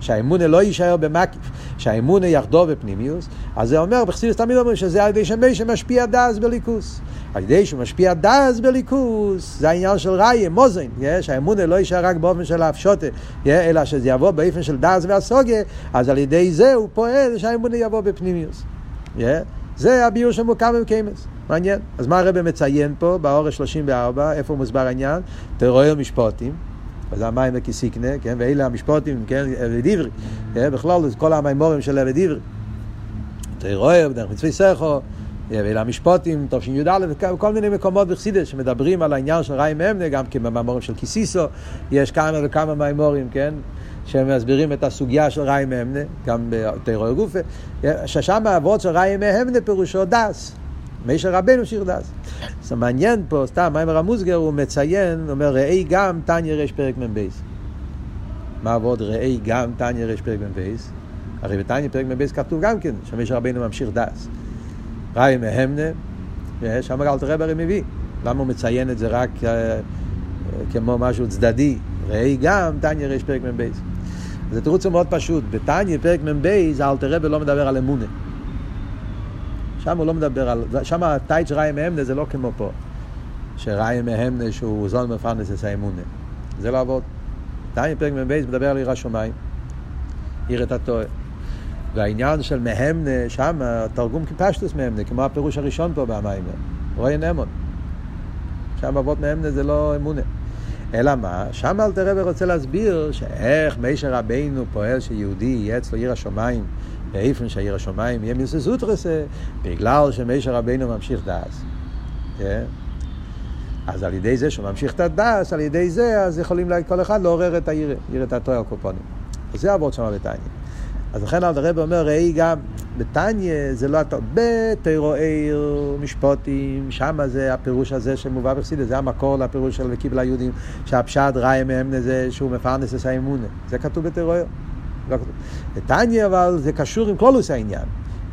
שהאמונה לא יישאר במקיף, שהאמונה יחדור בפנימיוס, אז זה אומר, בחסידס תמיד אומרים שזה על ידי שמי שמשפיע דס בליכוס. על ידי שהוא משפיע דס בליכוס, זה העניין של ראי, מוזן, שהאמונה לא יישאר רק באופן של הפשוטה, אלא שזה יבוא באופן של דס והסוגיה, אז על ידי זה הוא פועל שהאמונה יבוא בפנימיוס. זה הביור של מוקם וקיימס. מעניין. אז מה הרב מציין פה, באורש 34, איפה מוסבר העניין? תרואי משפוטים. וזה המים וקיסיקנה, כן? ואלה המשפוטים, כן? עבד עברי. כן? בכלל, כל המימורים של עבד עברי. תרואי, בדרך מצווי סכו, ואלה המשפוטים, תשי"א, וכל מיני מקומות בחסידס שמדברים על העניין של רעי מאמנה, גם כן במאמורים של קיסיסו, יש כמה וכמה מימורים, כן? שמסבירים את הסוגיה של ראי מהמנה, גם בתיאוריה גופה, ששם האבות של ראי מהמנה פירושו דס. מישר רבנו שיר דס. זה מעניין פה, סתם, מיימר המוסגר הוא מציין, אומר, ראי גם תניא רש פרק מ"ב. מה עבוד ראי גם תניא רש פרק מ"ב? הרי בתניא פרק מ"ב כתוב גם כן, שמישר רבנו ממשיך דס. ראי מהמנה, שם אל תראה ברי מביא. למה הוא מציין את זה רק uh, כמו משהו צדדי? ראי גם תניא רש פרק מ"ב. אז התירוץ הוא מאוד פשוט. בתניא, פרק מ"ב, אלתר רבי לא מדבר על אמונה. שם הוא לא מדבר על... שם הטייץ' ראי מהמנה זה לא כמו פה. שראי מהמנה שהוא זון מפרנס את האמונה. זה לא עבוד. תניא, פרק מ"ב, מדבר על עיר השמיים. עיר את הטועה. והעניין של מהמנה, שם תרגום כפשטוס מהמנה, כמו הפירוש הראשון פה במיימר. רואי נאמון. שם אבות מהמנה זה לא אמונה. אלא מה? שם אלתר רבי רוצה להסביר שאיך מישר רבינו פועל שיהודי יהיה אצלו עיר השמיים, באיפן שעיר השמיים יהיה מיוסס אוטרסה, בגלל שמישר רבינו ממשיך דאס. כן? אז על ידי זה שהוא ממשיך את הדס, על ידי זה, אז יכולים כל אחד לעורר את העיר, עיר את התואר הקופונים. זה עבוד שם בתניא. אז לכן אלתר רבי אומר, ראי גם, בתניא זה לא הטוב, בתירועי משפוטים, שם זה הפירוש הזה שמובא בחסידס, זה המקור לפירוש של וקיבל היהודים, שהפשט ראי מהם זה שהוא מפרנס את האמונה. זה כתוב בתירועי. לא בתניא אבל זה קשור עם כלולוס העניין.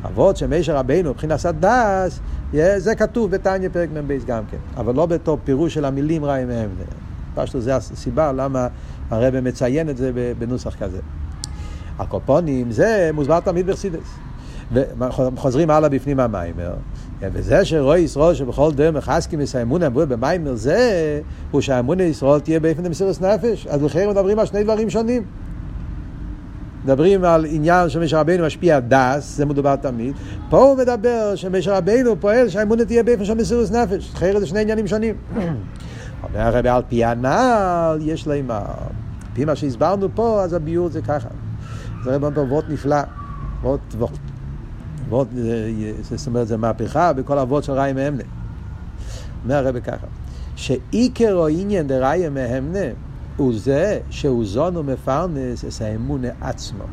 אבות שמשה רבינו מבחינת הדס, זה כתוב בתניא פרק מ"ב גם כן, אבל לא בתור פירוש של המילים ראי מהם. פשוט זה הסיבה למה הרב מציין את זה בנוסח כזה. הקופונים זה מוסבר תמיד בחסידס. וחוזרים הלאה בפנים המיימר. וזה שרואי ישראל שבכל דרך מחזקים את האמון המבוא במיימר זה, הוא שהאמון ישראל תהיה באופן המסירות נפש. אז לכן מדברים על שני דברים שונים. מדברים על עניין שמשה רבינו משפיע דס, זה מדובר תמיד. פה הוא מדבר שמשה רבינו פועל שהאמונה תהיה באופן של מסירות נפש. אחרת זה שני עניינים שונים. *clears throat* אומר הרבי על פי הנ"ל יש להם, על פי מה שהסברנו פה, אז הביור זה ככה. זה רבי אומר וורט נפלא, וורט, וורט. וורט, זאת אומרת, זה מהפכה בכל אבות של ראי מהמנה. אומר הרבי ככה, שעיקר או עניין דראי מהמנה הוא זה שהוא זון ומפרנס את האמונה עצמו.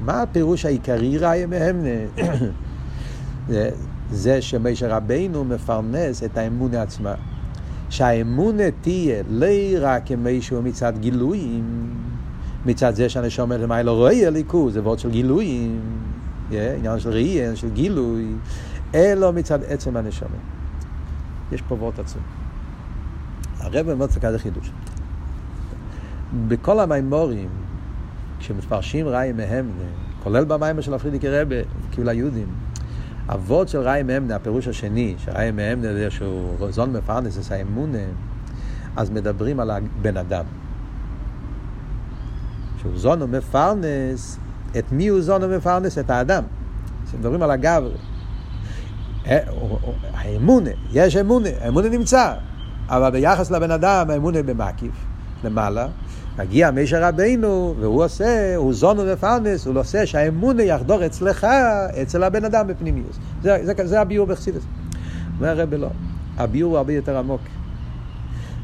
מה הפירוש העיקרי ראי מהמנה? *coughs* זה, זה שמשה רבינו מפרנס את האמונה עצמה. שהאמונה תהיה לא רק כמישהו מצד גילויים, מצד זה שהנשום למעלה לא רואה הליכוז, זה וורד של גילויים, עניין של ראייה, עניין של גילוי, אלא מצד עצם הנשום. יש פה וורד עצום. הרב אומר כזה חידוש. בכל המימורים, כשמפרשים ראי מהם, כולל במיימר של הפרידיקי רבה, כאילו היהודים, אבות של ראי ממנה, הפירוש השני, שראי ממנה זה שהוא זון מפרנס, זה האמונה, אז מדברים על הבן אדם. שהוא זון ומפרנס, את מי הוא זון ומפרנס? את האדם. מדברים על הגברי. אה, האמונה, יש אמונה, האמונה נמצא, אבל ביחס לבן אדם האמונה במקיף, למעלה, מגיע מישר רבינו, והוא עושה, הוא זון ומפרנס, הוא עושה שהאמונה יחדור אצלך, אצל הבן אדם בפנימיוס. זה, זה, זה הביור בחסידס. אומר הרב לא, הביור הוא הרבה יותר עמוק.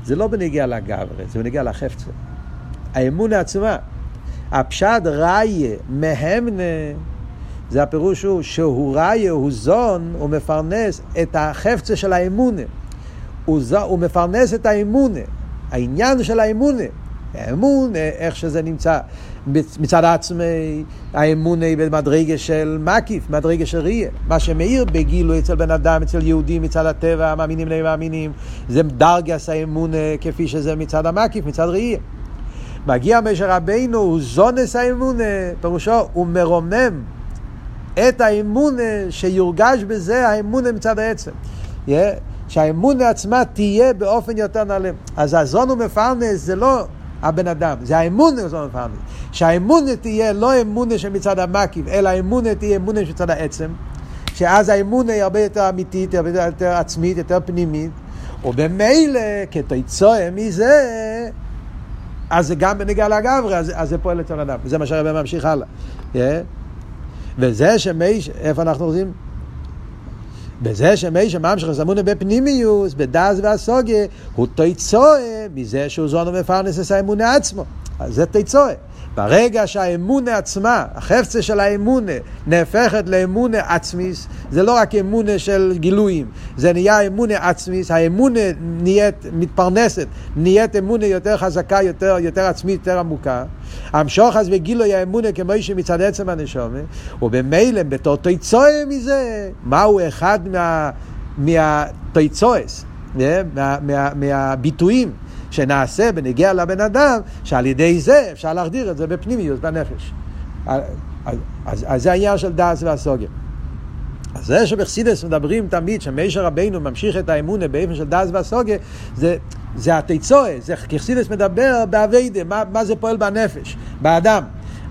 זה לא בנגיע לגברי, זה בנגיע לחפצה. האמונה עצמה, הפשט ראיה מהמנה, זה הפירוש הוא שהוא ראיה, הוא זון, הוא מפרנס את החפצה של האמונה. הוא, זו, הוא מפרנס את האמונה. העניין של האמונה. האמון, איך שזה נמצא מצד עצמי, האמון במדרגה של מקיף, מדרגה של ראייה. מה שמאיר בגילו אצל בן אדם, אצל יהודים, מצד הטבע, מאמינים להם מאמינים, זה דרגס האמון כפי שזה מצד המקיף, מצד ראייה. מגיע משה רבינו, הוא זונס האמון, פירושו, הוא מרומם את האמון שיורגש בזה האמון מצד העצם. Yeah. שהאמון עצמה תהיה באופן יותר נעלה. אז הזון ומפרנס זה לא הבן אדם, זה האמונה זו מפרנס. שהאמונה תהיה לא אמונה שמצד המקיף, אלא האמונה תהיה אמונה שמצד העצם, שאז האמונה היא הרבה יותר אמיתית, הרבה יותר עצמית, יותר פנימית, ובמילא כתוצאה מזה, אז זה גם בנגיעה לגברי, אז, אז זה פועל אצל אדם, וזה מה שהרבה ממשיך הלאה. Yeah. וזה שמי, איפה אנחנו רוצים? בזה שמי שממשך זמונה בפנימיוס, בדאז והסוגיה, הוא תיצואה מזה שהוא זונו מפרנס את האמונה עצמו. אז זה תיצואה. ברגע שהאמונה עצמה, החפצה של האמונה, נהפכת לאמונה עצמיס, זה לא רק אמונה של גילויים, זה נהיה אמונה עצמיס, האמונה נהיית מתפרנסת, נהיית אמונה יותר חזקה, יותר, יותר עצמית, יותר עמוקה. המשוך אז וגילוי האמונה כמו שמצד עצם הנשומה, ובמילא בתור תיצואה מזה, מהו אחד מה, מהתיצואס, מה, מה, מה, מהביטויים. שנעשה בנגיע לבן אדם, שעל ידי זה אפשר להחדיר את זה בפנימיות, בנפש. אז, אז, אז זה העניין של דאס והסוגה. אז זה שבחסידס מדברים תמיד שמשה רבינו ממשיך את האמונה באופן של דאס והסוגה, זה, זה התוצאה, זה כשחסידס מדבר באבוידה, מה, מה זה פועל בנפש, באדם.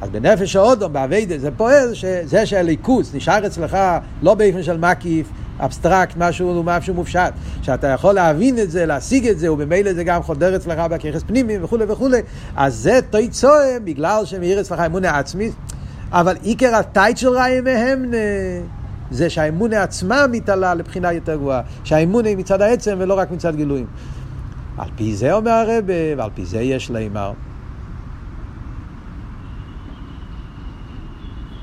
אז בנפש האודום, באבוידה, זה פועל שזה שאלוקוס נשאר אצלך לא באופן של מקיף, אבסטרקט, משהו, משהו מופשט, שאתה יכול להבין את זה, להשיג את זה, ובמילא זה גם חודר אצלך בכוחס פנימי וכולי וכולי, אז זה תויצואה בגלל שמאיר אצלך אמונה עצמית, אבל עיקר הטייט של ראי מהם זה שהאמונה עצמה מתעלה לבחינה יותר גבוהה, שהאמונה היא מצד העצם ולא רק מצד גילויים. על פי זה אומר הרבה, ועל פי זה יש לימר.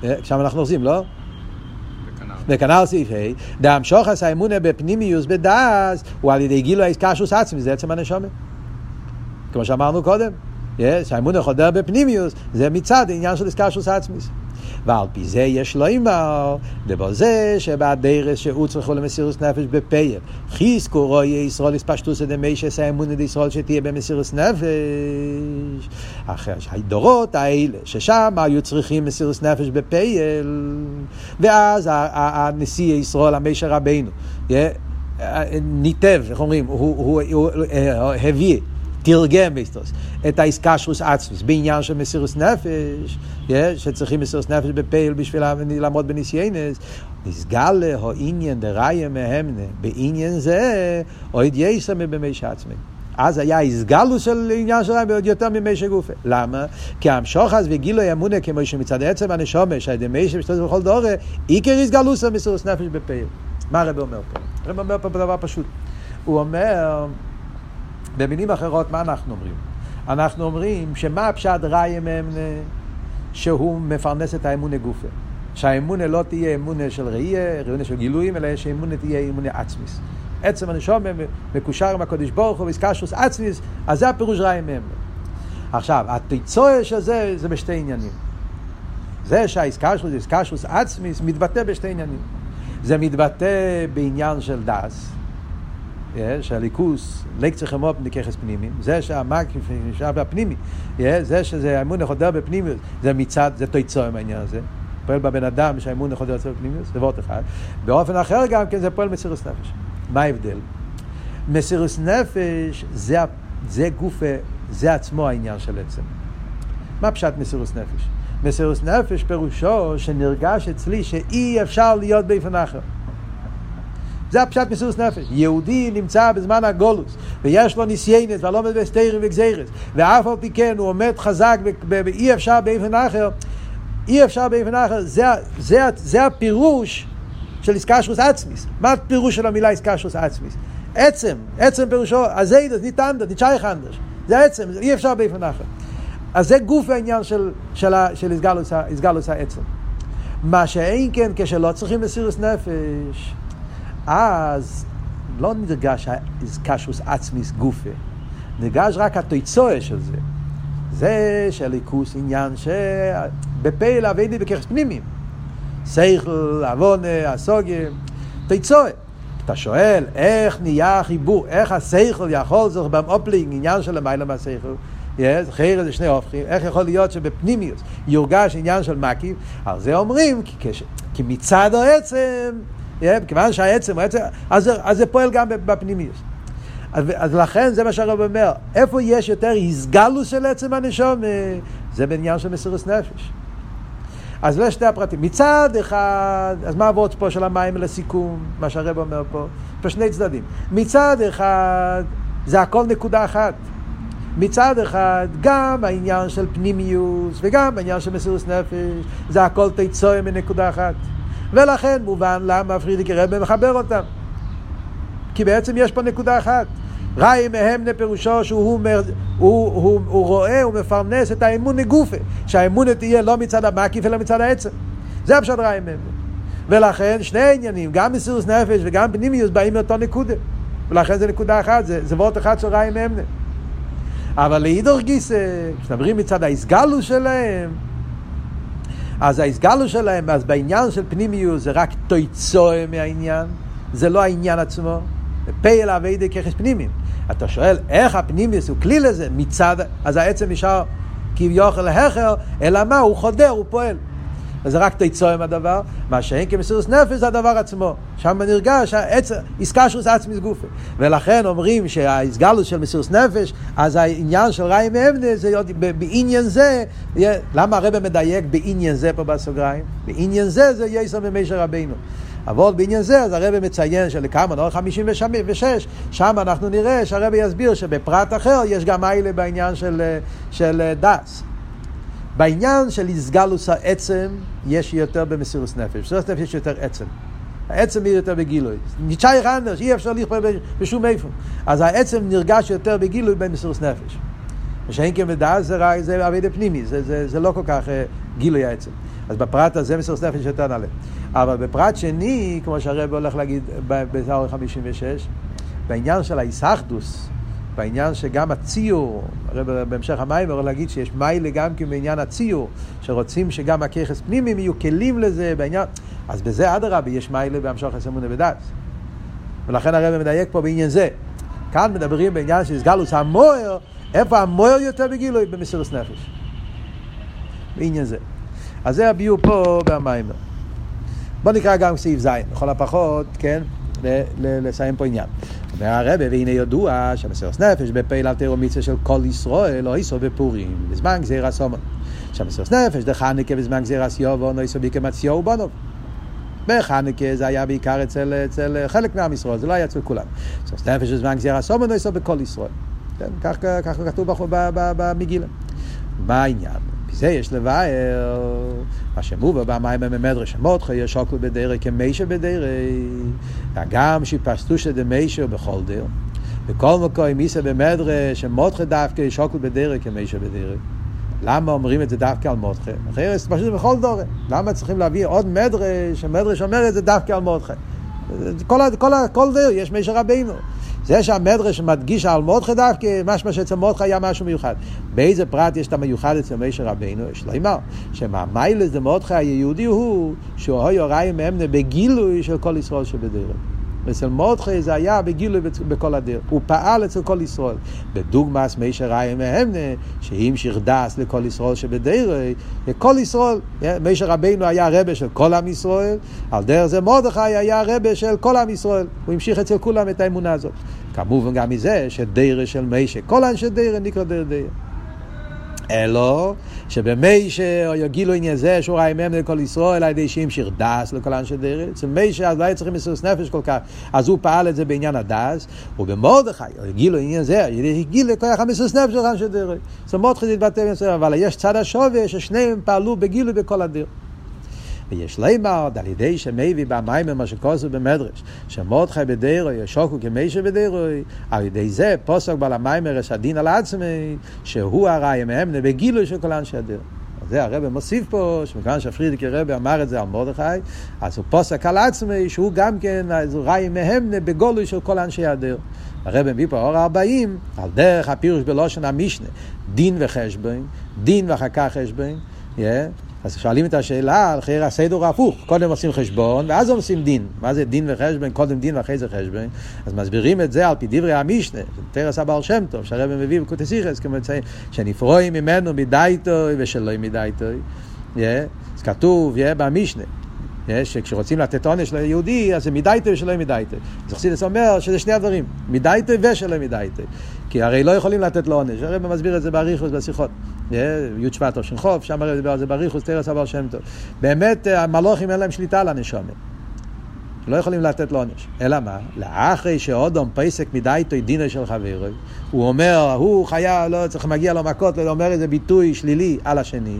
אה, עכשיו אנחנו עושים, לא? וכנ"ל סעיף ה', דהמשוך עשה אמונה בפנימיוס בדס, הוא על ידי גילו האיסקשוס עצמי, זה עצם הנשומת. כמו שאמרנו קודם, שהאמונה חודר בפנימיוס, זה מצד העניין של איסקשוס עצמיס. ועל פי זה יש לו אימר, דבר זה שבדרס שהוא צריכו למסירוס נפש בפייל. חיסקו רואי ישראל הספשטוס דמי שעשה אמונה דישראל שתהיה במסירוס נפש. אחרי הדורות האלה, ששם היו צריכים מסירוס נפש בפייל, ואז הנשיא ישראל, המשה רבינו, ניתב, איך אומרים, הוא הביא תרגם ביסטוס את האיסקשרוס עצמוס בעניין של מסירוס נפש, שצריכים מסירוס נפש בפייל בשביל לעמוד בניסיינס, נסגל הו עניין דראיה מהמנה, בעניין זה, או ידייסה מבמי שעצמי. אז היה איסגלוס של עניין שלהם עוד יותר ממי שגופה. למה? כי המשוחס וגילוי אמונה כמו שמצד עצם הנשומש, על ידי מי שבשתות בכל דורי, עיקר איסגלוס המסירוס נפש בפייל. מה הרב אומר פה? הרב אומר פה דבר פשוט. הוא אומר, במילים אחרות, מה אנחנו אומרים? אנחנו אומרים שמה הפשט ראי אמונה שהוא מפרנס את האמונה גופה. שהאמונה לא תהיה אמונה של ראייה, ראייה של גילויים, אלא שהאמונה תהיה אמונה עצמיס. עצם הנשום מקושר עם הקודש ברוך הוא ואיסקשוס עצמיס, אז זה הפירוש ראי אמונה. עכשיו, התיצואה של זה, זה בשתי עניינים. זה שהאיסקשוס, איסקשוס עצמיס, מתבטא בשתי עניינים. זה מתבטא בעניין של דס, שהליכוס, לקצה חמור פניקחס פנימי, זה שהמקיף נשאר בפנימי, זה שזה האמון חודר בפנימי, זה מצד, זה תויצור עם העניין הזה. פועל בבן אדם שהאמון חודר אצלו בפנימי, זה וורט אחד. באופן אחר גם כן זה פועל מסירוס נפש. מה ההבדל? מסירוס נפש זה, זה גוף, זה עצמו העניין של עצם. מה פשט מסירוס נפש? מסירוס נפש פירושו שנרגש אצלי שאי אפשר להיות באופן אחר. זה הפשט מסירות נפש. יהודי נמצא בזמן הגולוס, ויש לו ניסיינס, ולא עומד בסתירים וגזירס, ואף על פי כן הוא עומד חזק, ואי אפשר באופן אחר, אי אפשר באופן אחר, זה, זה, זה הפירוש של איסקשרוס עצמיס. מה הפירוש של המילה איסקשרוס עצמיס? עצם, עצם פירושו, הזיידס, ניתנדס, ניצ'ייכנדס, זה עצם, אי אפשר באופן אחר. אז זה גוף העניין של, של, של איסגלוס העצם. מה שאין כן כשלא צריכים מסירוס נפש, אז לא נרגש האיזקשוס עצמיס גופה, נרגש רק התויצואה של זה. זה שהליכוס עניין שבפעיל אביידי בככס פנימיים. סייכל, עוונה, הסוגים, תויצואה. אתה שואל, איך נהיה החיבור, איך הסייכל יכול זאת במופלינג, עניין של למעלה מהסייכל, yes, חיירה זה שני הופכים, איך יכול להיות שבפנימיוס יורגש עניין של מקיף, על זה אומרים, כי, כש, כי מצד העצם כיוון שהעצם הוא עצם, אז, אז זה פועל גם בפנימיות. אז, אז לכן זה מה שהרב אומר, איפה יש יותר הסגלוס של עצם הנשום, זה בעניין של מסירות נפש. אז זה שתי הפרטים. מצד אחד, אז מה עבוד פה של המים לסיכום, מה שהרב אומר פה? פה שני צדדים. מצד אחד, זה הכל נקודה אחת. מצד אחד, גם העניין של פנימיוס וגם העניין של מסירות נפש, זה הכל תיצואה מנקודה אחת. ולכן מובן למה פרידיקי רבי מחבר אותם. כי בעצם יש פה נקודה אחת. ראי מהם פירושו שהוא הוא, הוא, הוא, הוא רואה, הוא מפרנס את האמון נגופה, שהאמון תהיה לא מצד המקיף אלא מצד העצם. זה הפשט ראי מהם. ולכן שני עניינים, גם מסירוס נפש וגם פנימיוס באים מאותו נקודה. ולכן זה נקודה אחת, זה, זה וורט אחד של ראי מהם. אבל לאידור גיסא, כשמדברים מצד האיסגלוס שלהם, אז ההסגלו שלהם, אז בעניין של פנימיוס זה רק תויצואה מהעניין, זה לא העניין עצמו. פייל אביידי ככס פנימיים. אתה שואל איך הפנימיוס הוא כלי לזה מצד, אז העצם נשאר כביכול להכר, אלא מה? הוא חודר, הוא פועל. וזה רק תיצור עם הדבר, מה שאין כמסירות נפש זה הדבר עצמו. שם נרגש איסקשוס עצמיס גופה. ולכן אומרים שהאיסגלוס של מסירות נפש, אז העניין של ראי מאמנה זה בעניין זה, למה הרב מדייק בעניין זה פה בסוגריים? בעניין זה זה יסר ממישר רבינו. אבל בעניין זה, אז הרב מציין שלכמה, נור 56, שם אנחנו נראה שהרב יסביר שבפרט אחר יש גם מיילה בעניין של, של דס. בעניין של איסגלוס העצם, יש יותר במסירות נפש. במסירות נפש יש יותר עצם. העצם היא יותר בגילוי. ניצ'אי חנדש, אי אפשר לכפר בשום איפה. אז העצם נרגש יותר בגילוי במסירות נפש. ושאין כן בדעת זה, זה אבידה פנימי, זה, זה, זה לא כל כך uh, גילוי העצם. אז בפרט הזה מסירות נפש יותר נעלה. אבל בפרט שני, כמו שהרב הולך להגיד בזהר 56, בעניין של האיסאחדוס, בעניין שגם הציור, הרי בהמשך המים הוא להגיד שיש מיילה גם כן בעניין הציור, שרוצים שגם הככס פנימיים יהיו כלים לזה בעניין, אז בזה אדרבה יש מיילה בהמשך אמונה בדס. ולכן הרב מדייק פה בעניין זה. כאן מדברים בעניין של סגלוס המוער, איפה המוער יותר בגילוי? במסירות נפש. בעניין זה. אז זה הביאו פה במיימר. בוא נקרא גם סעיף ז', לכל הפחות, כן? לסיים פה עניין. אומר הרבה, והנה ידוע שהמסירות נפש בפעיל על תיאור מצווה של כל ישראל, לא איסו בפורים, בזמן גזיר הסומן. שהמסירות נפש דחנקה בזמן גזיר הסיובו, לא איסו ביקמציו ובונו. בחנוכה זה היה בעיקר אצל, אצל חלק מעם ישראל, זה לא היה אצל כולם. מסירות נפש בזמן גזיר הסומן, לא איסו בכל ישראל. כן, כך, כך כתוב במגילה. מה העניין? זה יש לבאר, מה שמובא במים במדרש מותחו יש שוקל בדרך כמישה בדרך, הגם שפסטושה דמישה בכל דרך. בכל מקום מיסה במדרש, מותחו דווקא יש שוקל בדרך כמישה בדרך. למה אומרים את זה דווקא על מותחה? אחרת פשוט בכל דורי. למה צריכים להביא עוד מדרש, המדרש אומר את זה דווקא על מותחה? כל, כל, כל דרך יש מישה רבינו. זה שהמדרש מדגיש על מודחה דווקא, משמע שאצל מודחה היה משהו מיוחד. באיזה פרט יש את המיוחד אצל מישר רבינו? יש לו אמר, שמהמיילס דמודחה היהודי הוא שהוא יוראי מאמנה בגילוי של כל ישראל שבדרך. אצל מודחי זה היה בגילוי בכל הדרך. הוא פעל אצל כל ישראל. בדוגמאס מישר ראי מהמנה, שהמשיך דס לכל ישראל שבדרך, לכל ישראל, מישר רבינו היה רבה של כל עם ישראל, על דרך זה מרדכי היה רבה של כל עם ישראל. הוא המשיך אצל כולם את האמונה הזאת. כמובן גם מזה שדרך של מישר, כל אנשי דרך נקרא דרך דרך. אלו שבמי שיגילו עניין זה שהוא ראה מהם לכל ישראל על ידי שהמשיך דס לכל אנשי דרך. אצל מי שאז לא היה צריכים מסירות נפש כל כך. אז הוא פעל את זה בעניין הדס ובמרדכי יגילו עניין זה ידי הגיל לכוח המסירות נפש של אנשי דרך. זה מרדכי זה התבטא אבל יש צד השווה ששניהם פעלו בגילו בכל הדרך ויש לימר, על ידי שמביא במים מה שכוסו במדרש, שמרדכי בדירו ישוקו כמי שבדירו, על ידי זה פוסק בעל המיימר הדין על עצמי, שהוא הראי מהמנה בגילוי של כל אנשי הדרך. זה הרב מוסיף פה, שמכיוון שהפרידיקי רבי אמר את זה על מרדכי, אז הוא פוסק על עצמי שהוא גם כן ראי מהמנה בגולוי של כל אנשי הדרך. הרב מביא פה אור ארבעים, על דרך הפירוש בלושן המשנה, דין וחשבון, דין ואחר כך חשבון. אז שואלים את השאלה, אחרי הסדר הוא הפוך, קודם עושים חשבון ואז עושים דין. מה זה דין וחשבון? קודם דין ואחרי זה חשבון. אז מסבירים את זה על פי דברי המשנה, תרס הבעל שם טוב, שהרבא מביא בקוטסיכס, כמו מציין, שנפרואים ממנו מדי טוב ושלא מדי טוב. אז כתוב במשנה. שכשרוצים לתת עונש ליהודי, אז זה מדי טוב ושלא מדי טוב. אז חסידס אומר שזה שני הדברים, מדי טוב ושלא מדי טוב. כי הרי לא יכולים לתת לו עונש, הרב מסביר את זה באריכוס בשיחות. י' שבט או שנחוף, שם הרב דיבר על זה באריכוס, תרס אבר שם טוב. באמת המלוכים אין להם שליטה על הנשומת. לא יכולים לתת לו עונש. אלא מה? לאחרי שאודום פסק מדי תוי דינו של חברו, הוא אומר, הוא חיה, לא צריך, מגיע לו מכות, לא אומר איזה ביטוי שלילי על השני.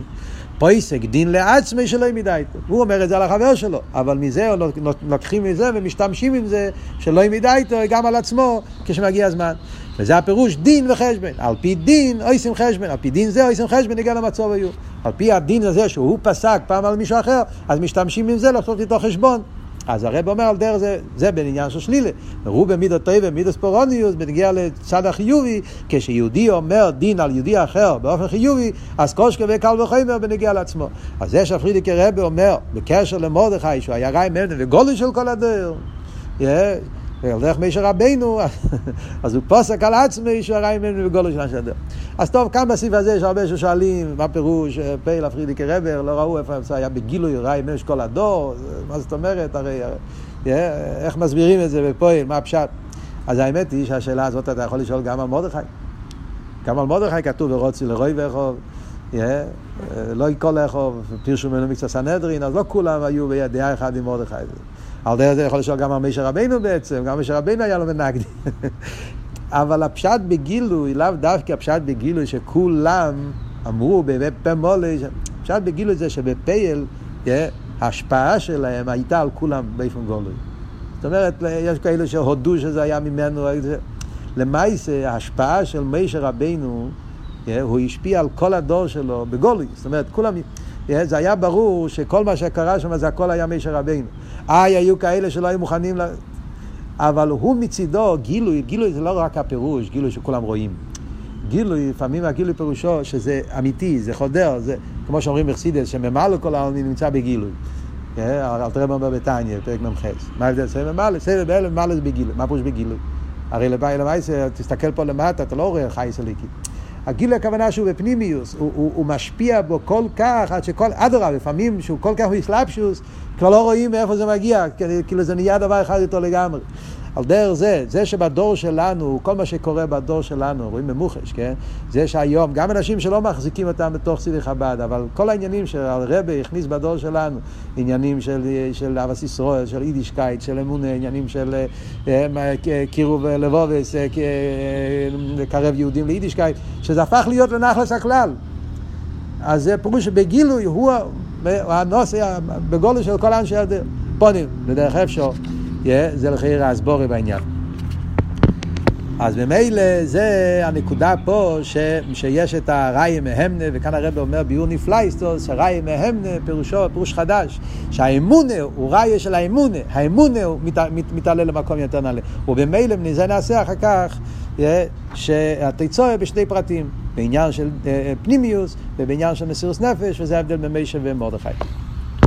פויסק דין לעצמי שלא מדי. הוא אומר את זה על החבר שלו, אבל מזה לוקחים מזה ומשתמשים עם זה שלא מדי גם על עצמו כשמגיע הזמן. וזה הפירוש דין וחשבון. על פי דין עושים חשבון, על פי דין זה עושים חשבון, נגיע למצב היו. על פי הדין הזה שהוא פסק פעם על מישהו אחר, אז משתמשים עם זה לעשות איתו חשבון. אז הרב אומר על דרך זה, זה בעניין של שלילה. והוא במידות טבע, מידות ספורוניוס, בנגיע לצד החיובי, כשיהודי אומר דין על יהודי אחר באופן חיובי, אז קושקה וקל וחומר בנגיע לעצמו. אז זה שהפרידיקי רבי אומר, בקשר למרדכי, שהוא היה ראי מנה וגולי של כל הדרך. דרך מישר רבינו, *laughs* אז הוא פוסק על עצמי שהראי ממנו בגולו של הדרך. אז טוב, כאן בסעיף הזה יש הרבה ששואלים, מה פירוש פייל הפרידיקי רבר, לא ראו איפה זה היה בגילוי ממנו של כל הדור, מה זאת אומרת, הרי, איך מסבירים את זה בפועל, מה הפשט. אז האמת היא שהשאלה הזאת אתה יכול לשאול גם על מרדכי. גם על מרדכי כתוב ורוצי לרוי ורחוב. לא יקול לחוב, פירשו ממנו מקצת סנהדרין, אז לא כולם היו בידיעה אחד עם מרדכי. על דרך זה יכול לשאול גם על מישר רבינו בעצם, גם מישר רבינו היה לו מנגדי. *laughs* אבל הפשט בגילוי, לאו דווקא הפשט בגילוי שכולם אמרו בפה מולי, הפשט בגילוי זה שבפייל, ההשפעה שלהם הייתה על כולם באופן גולוי. זאת אומרת, יש כאלה שהודו שזה היה ממנו. למעשה, ההשפעה של מישר רבינו, הוא השפיע על כל הדור שלו בגולוי. זאת אומרת, כולם... זה היה ברור שכל מה שקרה שם זה הכל היה מישר רבינו. איי, היו כאלה שלא היו מוכנים, לה... אבל הוא מצידו, גילוי, גילוי זה לא רק הפירוש, גילוי שכולם רואים. גילוי, לפעמים הגילוי פירושו שזה אמיתי, זה חודר, זה כמו שאומרים בחסידס, שממלא כל העולמי נמצא בגילוי. אל תראה מה בתניא, פרק מ"ח. מה ההבדל? סבב ממלא, סבב ממלא זה בגילוי. מה פירוש בגילוי? הרי למעשה, תסתכל פה למטה, אתה לא רואה חי סליקי. הגילוי הכוונה שהוא בפנימיוס, הוא, הוא, הוא משפיע בו כל כך, עד שכל, אדרבה, לפעמים שהוא כל כך בסלפשוס, כבר לא רואים מאיפה זה מגיע, כאילו זה נהיה דבר אחד איתו לגמרי. על דרך זה, זה שבדור שלנו, כל מה שקורה בדור שלנו, רואים במוחש, כן? זה שהיום, גם אנשים שלא מחזיקים אותם בתור חסידי חב"ד, אבל כל העניינים שהרבי הכניס בדור שלנו, עניינים של, של אהבס ישראל, של יידישקייט, של אמונה, עניינים של אה, אה, קירוב לבובוס, אה, לקרב יהודים ליידישקייט, שזה הפך להיות נחלס הכלל. אז זה פירוש שבגילוי הוא הנושא, בגולו של כל אנשי הדרך. פונים, בדרך אפשר. זה לחייר הסבורי בעניין. אז ממילא זה הנקודה פה ש, שיש את הראי מהמנה, וכאן הרב אומר ביור נפלייסטוס, שהראי מהמנה פירושו פירוש חדש, שהאמונה הוא ראי של האמונה, האמונה הוא מת, מת, מתעלה למקום יותר נעלה, ובמילא מזה נעשה אחר כך שהתיצורת בשני פרטים, בעניין של פנימיוס ובעניין של מסירוס נפש, וזה ההבדל בין מישה ומרדכי.